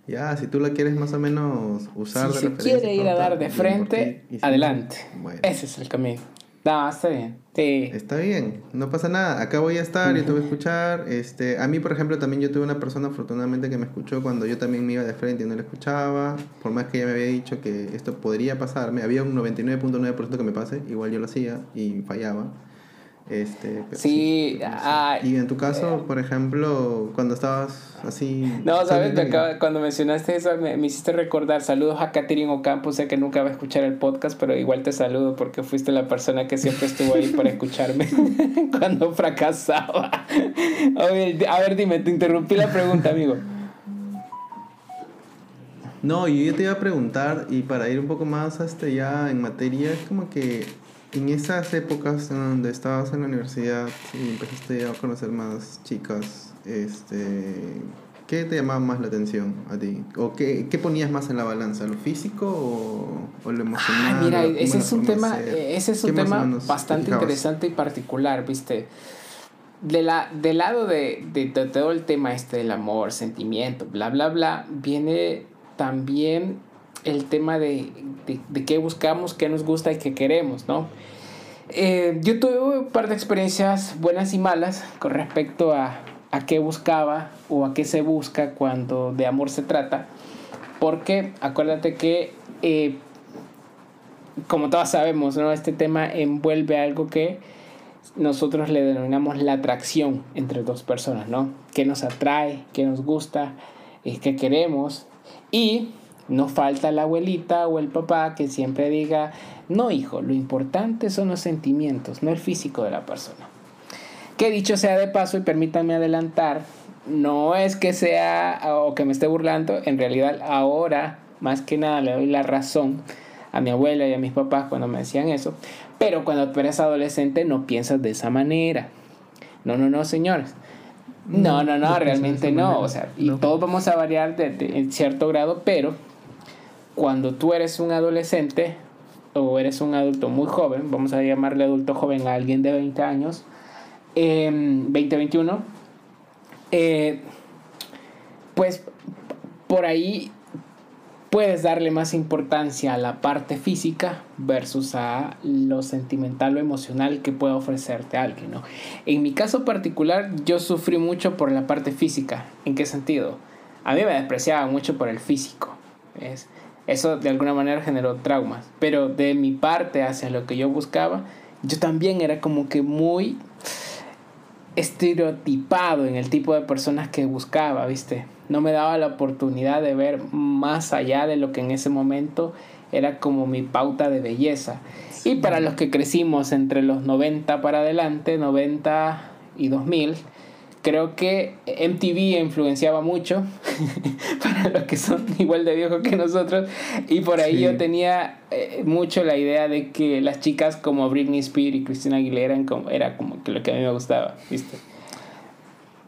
Ya, si tú la quieres más o menos usar si se quiere ir a dar de frente, adelante. Ese es el camino. No, está bien. Sí. Está bien, no pasa nada. Acá voy a estar, yo te voy a escuchar. Este, a mí, por ejemplo, también yo tuve una persona afortunadamente que me escuchó cuando yo también me iba de frente y no le escuchaba. Por más que ella me había dicho que esto podría pasarme, había un 99.9% que me pase, igual yo lo hacía y fallaba. Este, pero Sí, no sé. ah, y en tu caso, por ejemplo, cuando estabas así... No, ¿sabes? Me acaba- cuando mencionaste eso me, me hiciste recordar. Saludos a Catherine Ocampo. Sé que nunca va a escuchar el podcast, pero igual te saludo porque fuiste la persona que siempre estuvo ahí para escucharme cuando fracasaba. A ver, a ver, dime, te interrumpí la pregunta, amigo. No, yo te iba a preguntar, y para ir un poco más este, ya en materia, es como que en esas épocas en donde estabas en la universidad y empezaste a conocer más chicas, este, ¿qué te llamaba más la atención a ti? ¿O qué, qué ponías más en la balanza? ¿Lo físico o, o lo emocional? Ah, mira, cómo ese es un tema, eh, ese es ¿Qué un tema bastante interesante y particular, ¿viste? De la, del lado de, de, de todo el tema este del amor, sentimiento, bla, bla, bla, viene también el tema de, de, de qué buscamos, qué nos gusta y qué queremos, ¿no? Eh, yo tuve un par de experiencias buenas y malas con respecto a, a qué buscaba o a qué se busca cuando de amor se trata, porque acuérdate que eh, como todos sabemos, ¿no? Este tema envuelve algo que nosotros le denominamos la atracción entre dos personas, ¿no? ¿Qué nos atrae? ¿Qué nos gusta? eh, ¿Qué queremos? Y no falta la abuelita o el papá que siempre diga, no hijo, lo importante son los sentimientos, no el físico de la persona. Que dicho sea de paso y permítanme adelantar, no es que sea o que me esté burlando, en realidad ahora más que nada le doy la razón a mi abuela y a mis papás cuando me decían eso, pero cuando tú eres adolescente no piensas de esa manera. No, no, no, señores. No, no, no, realmente no. manera. O sea, y No. todos vamos a variar de, de- en cierto grado, pero cuando tú eres un adolescente o eres un adulto muy joven, vamos a llamarle adulto joven a alguien de 20 años, eh, 20, 21, eh, pues por ahí puedes darle más importancia a la parte física versus a lo sentimental o emocional que puede ofrecerte alguien, ¿no? En mi caso particular, yo sufrí mucho por la parte física. ¿En qué sentido? A mí me despreciaba mucho por el físico. ¿ves? Eso de alguna manera generó traumas. Pero de mi parte hacia lo que yo buscaba, yo también era como que muy estereotipado en el tipo de personas que buscaba, ¿viste? No me daba la oportunidad de ver más allá de lo que en ese momento era como mi pauta de belleza. Y para los que crecimos entre los 90 para adelante, 90 y 2000, creo que MTV influenciaba mucho para los que son igual de viejos que nosotros. Y por ahí Sí. yo tenía eh, mucho la idea de que las chicas como Britney Spears y Christina Aguilera eran como, era como que lo que a mí me gustaba, ¿viste?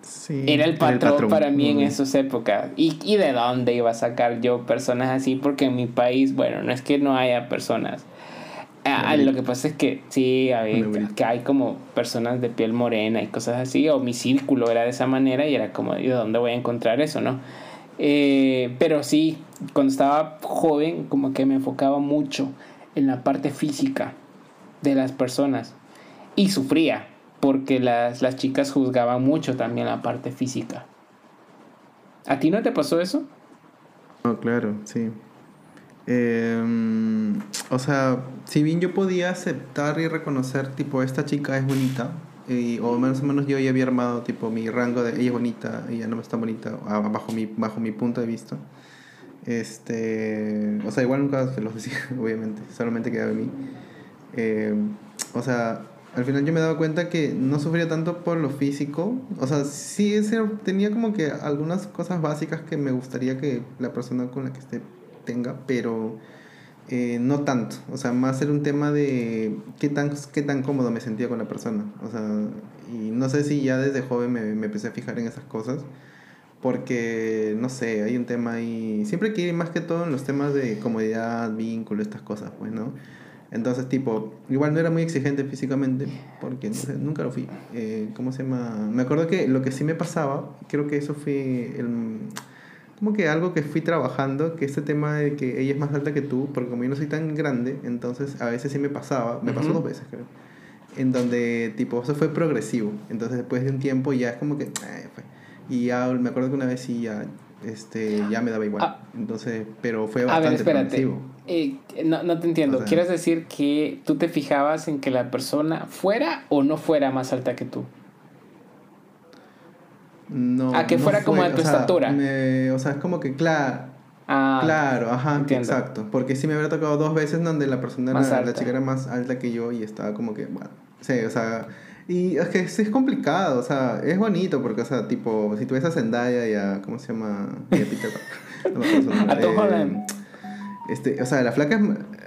Sí, Era el patrón, para mí en esas épocas. ¿Y, ¿Y de dónde iba a sacar yo personas así? Porque en mi país, bueno, no es que no haya personas. Ah, Una lo que pasa es que sí, que hay como personas de piel morena y cosas así, o mi círculo era de esa manera y era como, ¿y de dónde voy a encontrar eso, no? Eh, pero sí, cuando estaba joven, como que me enfocaba mucho en la parte física de las personas y sufría porque las, las chicas juzgaban mucho también la parte física. ¿A ti no te pasó eso? No, claro, sí. Em, o sea, si bien yo podía aceptar y reconocer, tipo, esta chica es bonita, y, o más o menos yo ya había armado, tipo, mi rango de ella es bonita, ella no es tan bonita, bajo mi, bajo mi punto de vista. Este, o sea, igual nunca se los decía, obviamente, solamente quedaba en mí. Em, o sea, al final yo me daba cuenta que no sufría tanto por lo físico. O sea, sí ese- tenía como que algunas cosas básicas que me gustaría que la persona con la que esté tenga, pero eh, no tanto. O sea, más era un tema de qué tan, qué tan cómodo me sentía con la persona. O sea, y no sé si ya desde joven me, me empecé a fijar en esas cosas. Porque, no sé, hay un tema ahí. Siempre que ir más que todo en los temas de comodidad, vínculo, estas cosas, pues, ¿no? Entonces, tipo, igual no era muy exigente físicamente, porque no sé, nunca lo fui. Eh, ¿Cómo se llama? Me acuerdo que lo que sí me pasaba, creo que eso fue el, como que algo que fui trabajando, que este tema de que ella es más alta que tú, porque como yo no soy tan grande, entonces a veces sí me pasaba, me pasó dos veces creo, en donde tipo eso fue progresivo, entonces después de un tiempo ya es como que... eh, fue. Y ya me acuerdo que una vez sí ya, este, ya me daba igual, Ah. entonces, pero fue A bastante ver, espérate. progresivo. Eh, no, no te entiendo. O sea- ¿Quieres decir que tú te fijabas en que la persona fuera o no fuera más alta que tú? No, A que no fuera como de o tu sea, estatura. me- o sea, es como que, claro, Ah, claro, ajá, entiendo. exacto. Porque sí me había tocado dos veces donde la persona, era, la chica era más alta que yo y estaba como que, bueno, sí, o sea, y es que sí es complicado, o sea, es bonito porque, o sea, tipo, si tú ves a Zendaya y a, ¿cómo se llama? Y a Peter Parker, no me acuerdo su nombre. A Tom Eh, Holland. Este, o sea, la flaca es,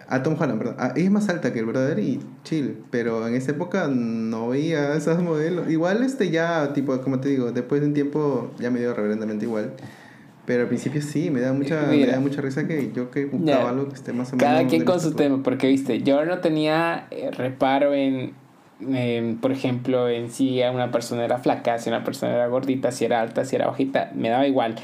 a Tom Holland, perdón, ella es más alta que el brother y chill, pero en esa época no veía esas modelos. Igual este ya, tipo, como te digo, después de un tiempo ya me dio reverendamente igual. Pero al principio sí, me da mucha, me da mucha risa que yo que buscaba Ya. algo que esté más o menos... Cada quien con su tema, porque viste, yo no tenía eh, reparo en, en, por ejemplo, en si una persona era flaca, si una persona era gordita, si era alta, si era bajita, me daba igual.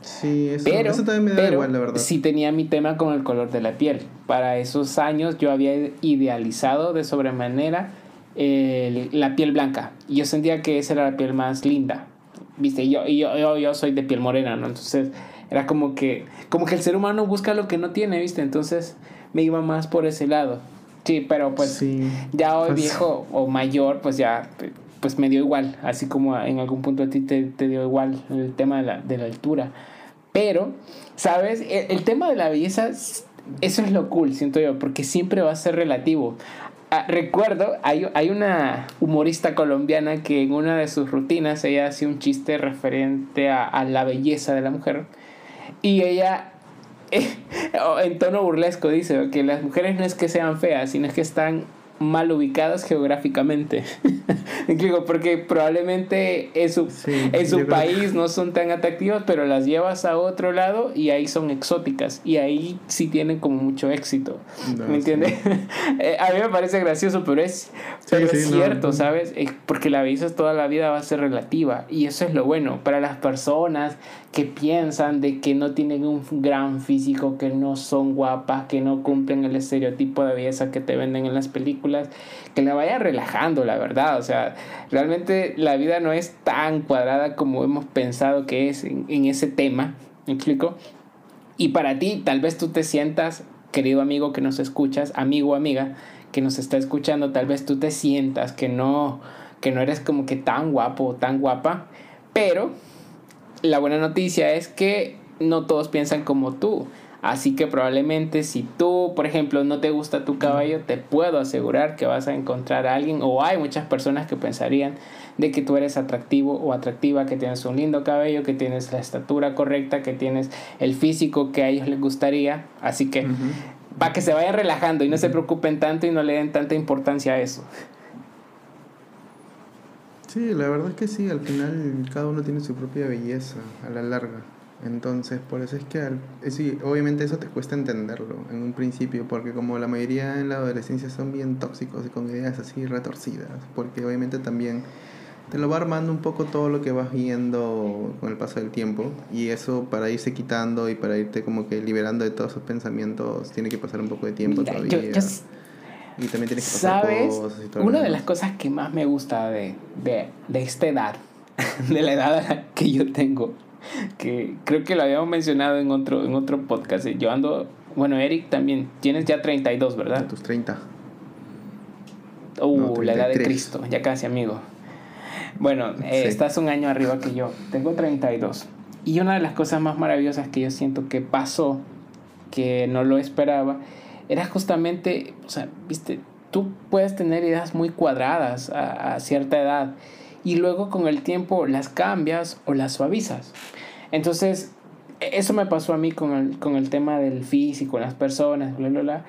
Sí, eso, Pero, eso también me da pero igual, la verdad. sí tenía mi tema con el color de la piel. Para esos años yo había idealizado de sobremanera la piel blanca. Y yo sentía que esa era la piel más linda. Viste, y yo, y yo, yo, yo soy de piel morena, ¿no? Entonces era como que, como que el ser humano busca lo que no tiene, ¿viste? Entonces me iba más por ese lado. Sí, pero pues sí. ya hoy Pues- viejo o mayor, pues ya pues me dio igual, así como en algún punto a ti te, te dio igual el tema de la, de la altura. Pero, ¿sabes? El, el tema de la belleza, eso es lo cool, siento yo, porque siempre va a ser relativo. Ah, recuerdo, hay, hay una humorista colombiana que en una de sus rutinas ella hacía un chiste referente a, a la belleza de la mujer. Y ella, en tono burlesco, dice que las mujeres no es que sean feas, sino es que están mal ubicadas geográficamente. Explico, porque probablemente en su, Sí, en su país no son tan atractivas, pero las llevas a otro lado y ahí son exóticas. Y ahí sí tienen como mucho éxito. No, ¿Me entiendes? Eh, a mí me parece gracioso, pero es, pero es cierto, no. ¿sabes? Porque la belleza toda la vida va a ser relativa. Y eso es lo bueno. Para las personas que piensan de que no tienen un gran físico, que no son guapas, que no cumplen el estereotipo de belleza que te venden en las películas, que la vayan relajando, la verdad. O sea, realmente la vida no es tan cuadrada como hemos pensado que es en, en ese tema. ¿Me explico? Y para ti, tal vez tú te sientas, querido amigo que nos escuchas, amigo o amiga que nos está escuchando, tal vez tú te sientas que no, que no eres como que tan guapo o tan guapa, pero la buena noticia es que no todos piensan como tú. Así que probablemente si tú, por ejemplo, no te gusta tu cabello, te puedo asegurar que vas a encontrar a alguien, o hay muchas personas que pensarían de que tú eres atractivo o atractiva, que tienes un lindo cabello, que tienes la estatura correcta, que tienes el físico que a ellos les gustaría. Así que para que se vayan relajando y no se preocupen tanto y no le den tanta importancia a eso. Sí, la verdad es que sí, al final cada uno tiene su propia belleza a la larga. Entonces, por eso es que al- eh, sí, obviamente eso te cuesta entenderlo en un principio, porque como la mayoría en la adolescencia son bien tóxicos y con ideas así retorcidas, porque obviamente también te lo va armando un poco todo lo que vas viendo con el paso del tiempo y eso para irse quitando y para irte como que liberando de todos esos pensamientos tiene que pasar un poco de tiempo Mira, todavía. yo- yo y también tienes que pasar ¿Sabes? cosas y todo Una de las cosas que más me gusta de, de, de esta edad, de la edad que yo tengo, que creo que lo habíamos mencionado en otro, en otro podcast. eh, Yo ando, bueno, Eric también, tienes ya 32, A ¿verdad? tus 30. Uh, No, la edad de 33. Cristo, ya casi amigo. Bueno, eh, estás un año arriba que yo. Tengo 32. Y una de las cosas más maravillosas que yo siento que pasó, que no lo esperaba, era justamente, o sea, viste, tú puedes tener ideas muy cuadradas a, a cierta edad y luego con el tiempo las cambias o las suavizas. Entonces, eso me pasó a mí con el, con el tema del físico, las personas, bla, bla, bla.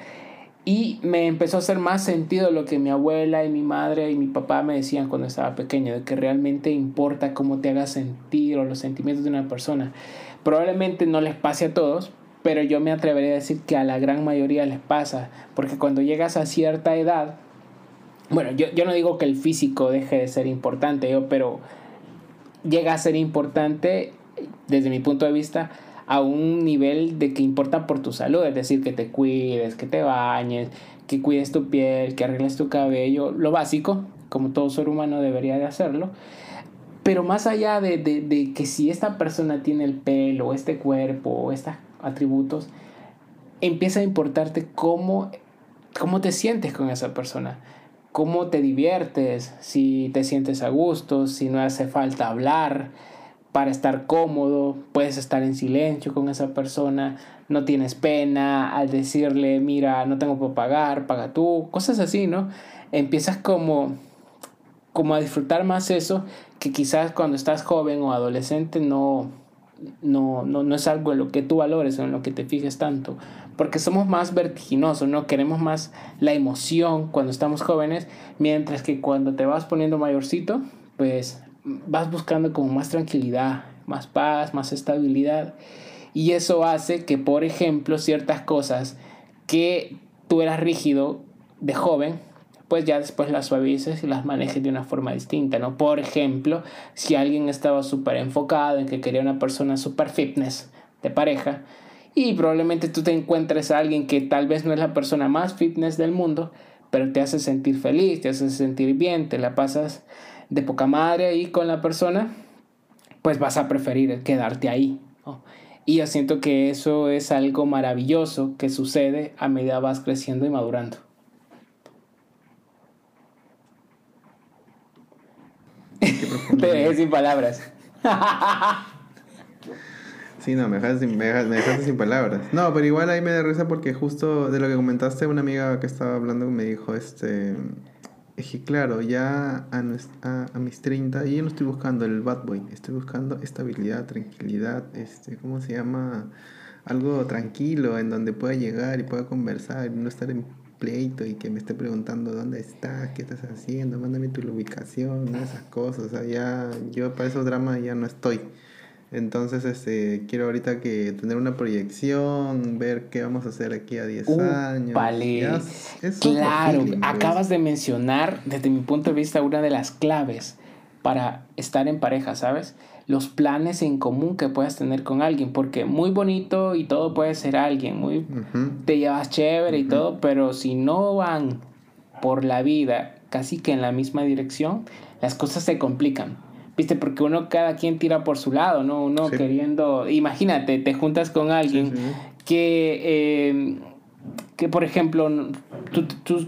Y me empezó a hacer más sentido lo que mi abuela y mi madre y mi papá me decían cuando estaba pequeño, de que realmente importa cómo te hagas sentir o los sentimientos de una persona. Probablemente no les pase a todos, pero yo me atrevería a decir que a la gran mayoría les pasa, porque cuando llegas a cierta edad, bueno, yo, yo no digo que el físico deje de ser importante, yo, pero llega a ser importante, desde mi punto de vista, a un nivel de que importa por tu salud, es decir, que te cuides, que te bañes, que cuides tu piel, que arregles tu cabello, lo básico, como todo ser humano debería de hacerlo. Pero más allá de, de, que si esta persona tiene el pelo, este cuerpo, estos atributos, empieza a importarte cómo, cómo te sientes con esa persona cómo te diviertes, si te sientes a gusto, si no hace falta hablar para estar cómodo, puedes estar en silencio con esa persona, no tienes pena al decirle, mira, no tengo para pagar, paga tú, cosas así, ¿no? Empiezas como como a disfrutar más eso que quizás cuando estás joven o adolescente no no, no, no es algo en lo que tú valores o en lo que te fijes tanto porque somos más vertiginosos, ¿no? Queremos más la emoción cuando estamos jóvenes, mientras que cuando te vas poniendo mayorcito, pues vas buscando como más tranquilidad, más paz, más estabilidad. Y eso hace que, por ejemplo, ciertas cosas que tú eras rígido de joven, pues ya después las suavices y las manejes de una forma distinta, ¿no? Por ejemplo, si alguien estaba súper enfocado en que quería una persona súper fitness de pareja, y probablemente tú te encuentres a alguien que tal vez no es la persona más fitness del mundo, pero te hace sentir feliz, te hace sentir bien, te la pasas de poca madre ahí con la persona, pues vas a preferir quedarte ahí. Y yo siento que eso es algo maravilloso que sucede a medida vas creciendo y madurando. Te dejé sin palabras. Sí, no, me dejaste, sin, me, sin palabras. No, pero igual ahí me da risa porque justo de lo que comentaste, una amiga que estaba hablando me dijo, este, es que claro, ya a, a, mis 30, y yo no estoy buscando el bad boy, estoy buscando estabilidad, tranquilidad, este, ¿cómo se llama? Algo tranquilo en donde pueda llegar y pueda conversar y no estar en pleito y que me esté preguntando dónde estás, qué estás haciendo, mándame tu ubicación, esas cosas. O sea, ya yo para esos dramas ya no estoy. Entonces, este, quiero ahorita que tener una proyección, ver qué vamos a hacer aquí a 10 años. Vale. claro, acabas de mencionar, desde mi punto de vista, una de las claves para estar en pareja, ¿sabes? Los planes en común que puedas tener con alguien, porque muy bonito y todo puede ser alguien, muy te llevas chévere y todo, pero si no van por la vida casi que en la misma dirección, las cosas se complican ¿Viste? Porque uno, cada quien tira por su lado, ¿no? Uno queriendo. Imagínate, te juntas con alguien que. Eh, que, por ejemplo, tú,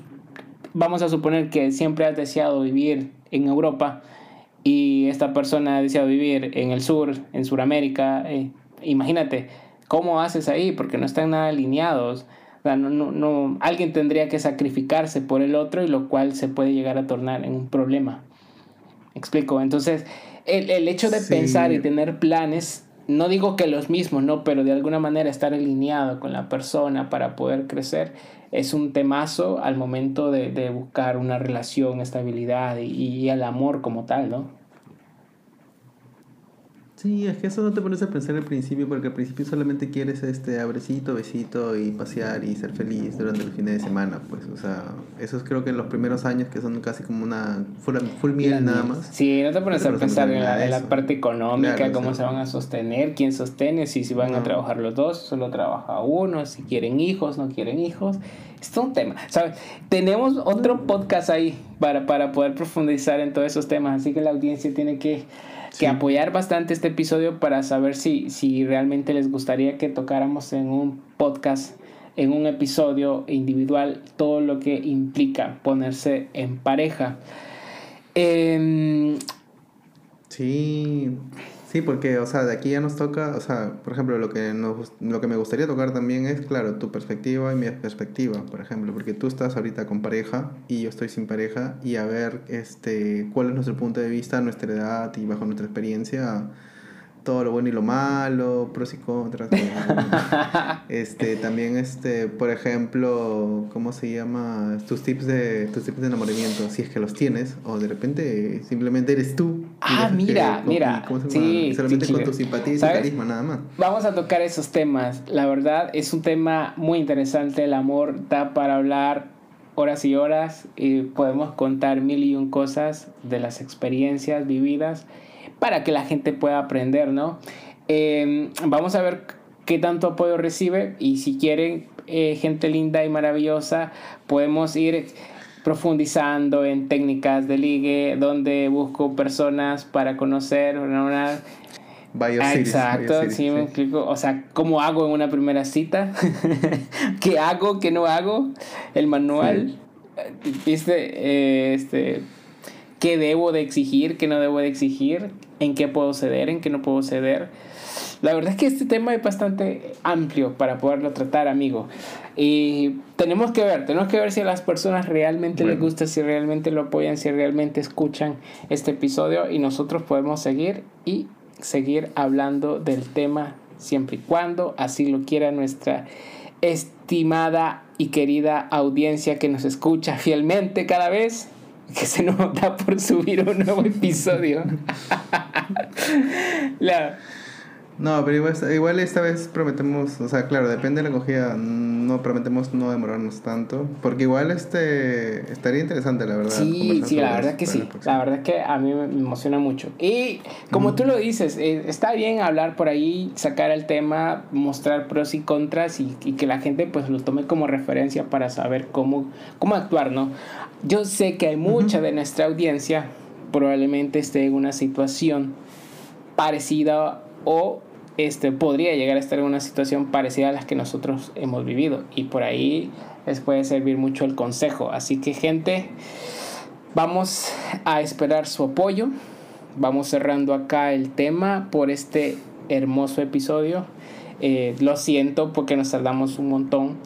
Vamos a suponer que siempre has deseado vivir en Europa y esta persona ha deseado vivir en el sur, en Sudamérica. Eh, imagínate, ¿cómo haces ahí? Porque no están nada alineados. no, no, no, alguien tendría que sacrificarse por el otro y lo cual se puede llegar a tornar en un problema explico? Entonces, el, el hecho de pensar y tener planes, no digo que los mismos, ¿no? Pero de alguna manera estar alineado con la persona para poder crecer es un temazo al momento de, buscar una relación, estabilidad y el amor como tal, ¿no? Sí, es que eso no te pones a pensar al principio, porque al principio solamente quieres este abrecito, besito y pasear y ser feliz durante el fin de semana, pues, o sea, eso es creo que en los primeros años que son casi como una full, full miel nada más. Sí, no te pones a pensar en la, en la, parte económica, cómo se van a sostener, quién sostiene, si, si van a trabajar los dos, solo trabaja uno, si quieren hijos, no quieren hijos. Esto es un tema, ¿sabes? Tenemos otro podcast ahí para, para poder profundizar en todos esos temas, así que la audiencia tiene que que apoyar bastante este episodio para saber si, si realmente les gustaría que tocáramos en un podcast, en un episodio individual, todo lo que implica ponerse en pareja. Em, sí, Sí, porque, o sea, de aquí ya nos toca, o sea, por ejemplo, lo que, nos, lo que me gustaría tocar también es, claro, tu perspectiva y mi perspectiva, por ejemplo, porque tú estás ahorita con pareja y yo estoy sin pareja y a ver, este, cuál es nuestro punto de vista, nuestra edad y bajo nuestra experiencia todo lo bueno y lo malo, pros y contras. este, también, este, por ejemplo, ¿cómo se llama? Tus tips de tus tips de enamoramiento, si es que los tienes, o de repente simplemente eres tú. Ah, mira, mira. Sí, solamente con tu simpatía y tu carisma, nada más. Vamos a tocar esos temas. La verdad, es un tema muy interesante. El amor da para hablar horas y horas y podemos contar mil y un cosas de las experiencias vividas para que la gente pueda aprender, ¿no? Em, vamos a ver qué tanto apoyo recibe y si quieren eh, gente linda y maravillosa, podemos ir profundizando en técnicas de ligue, donde busco personas para conocer una... Exacto, sí, me explico. O sea, ¿cómo hago en una primera cita? ¿Qué hago? ¿Qué no hago? El manual. ¿Viste? Eh, este, ¿Qué debo de exigir? ¿Qué no debo de exigir? ¿En qué puedo ceder? ¿En qué no puedo ceder? La verdad es que este tema es bastante amplio para poderlo tratar, amigo. Y tenemos que ver, tenemos que ver si a las personas realmente les gusta, si realmente lo apoyan, si realmente escuchan este episodio y nosotros podemos seguir y seguir hablando del tema siempre y cuando así lo quiera nuestra estimada y querida audiencia que nos escucha fielmente cada vez que se nos da por subir un nuevo episodio. la, no, pero igual, esta vez prometemos, o sea, claro, depende de la acogida, no prometemos no demorarnos tanto, porque igual este estaría interesante, la verdad. Sí, sí, la verdad que sí, la verdad que a mí me emociona mucho. Y como tú lo dices, eh, está bien hablar por ahí, sacar el tema, mostrar pros y contras y, que la gente pues lo tome como referencia para saber cómo, cómo actuar, ¿no? Yo sé que hay mucha de nuestra audiencia probablemente esté en una situación parecida o este, podría llegar a estar en una situación parecida a las que nosotros hemos vivido. Y por ahí les puede servir mucho el consejo. Así que gente, vamos a esperar su apoyo. Vamos cerrando acá el tema por este hermoso episodio. Eh, lo siento porque nos tardamos un montón,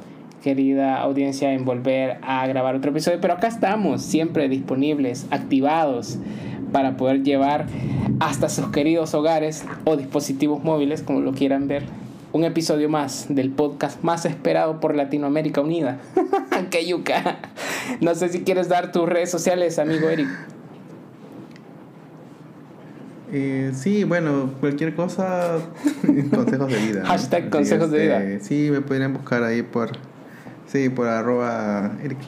querida audiencia, en volver a grabar otro episodio. Pero acá estamos, siempre disponibles, activados para poder llevar hasta sus queridos hogares o dispositivos móviles, como lo quieran ver, un episodio más del podcast más esperado por Latinoamérica Unida. ¡Qué yuca! No sé si quieres dar tus redes sociales, amigo Eric. Eh, sí, bueno, cualquier cosa, consejos de vida. Hashtag consejos de vida. Este, sí, me podrían buscar ahí por, sí, por arroba Eric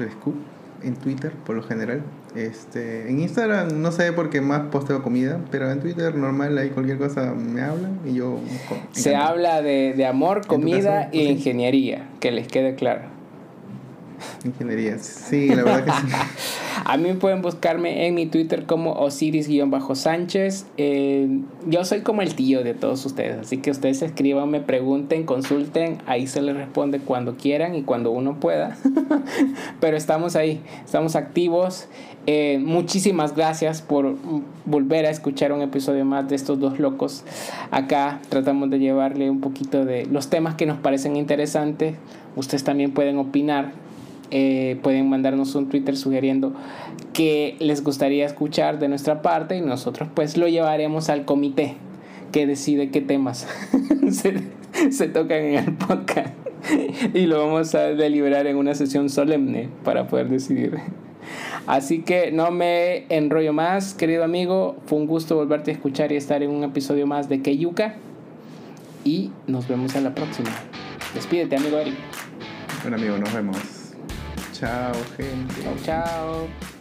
en Twitter, por lo general. Este, en Instagram no sé por qué más posteo comida, pero en Twitter normal hay cualquier cosa me hablan y yo... Se habla de, de amor, comida e ingeniería, que les quede claro. Ingeniería, sí, la verdad que sí. A mí pueden buscarme en mi Twitter como Osiris-Sánchez. Eh, yo soy como el tío de todos ustedes, así que ustedes escriban, me pregunten, consulten, ahí se les responde cuando quieran y cuando uno pueda. Pero estamos ahí, estamos activos. Eh, muchísimas gracias por volver a escuchar un episodio más de estos dos locos. Acá tratamos de llevarle un poquito de los temas que nos parecen interesantes. Ustedes también pueden opinar eh, pueden mandarnos un Twitter sugiriendo que les gustaría escuchar de nuestra parte y nosotros pues lo llevaremos al comité que decide qué temas se, tocan en el podcast y lo vamos a deliberar en una sesión solemne para poder decidir. Así que no me enrollo más, querido amigo. Fue un gusto volverte a escuchar y estar en un episodio más de Keyuka. Y nos vemos en la próxima. Despídete, amigo Eric. Bueno, amigo, nos vemos. Chao, gente. Chao, chao.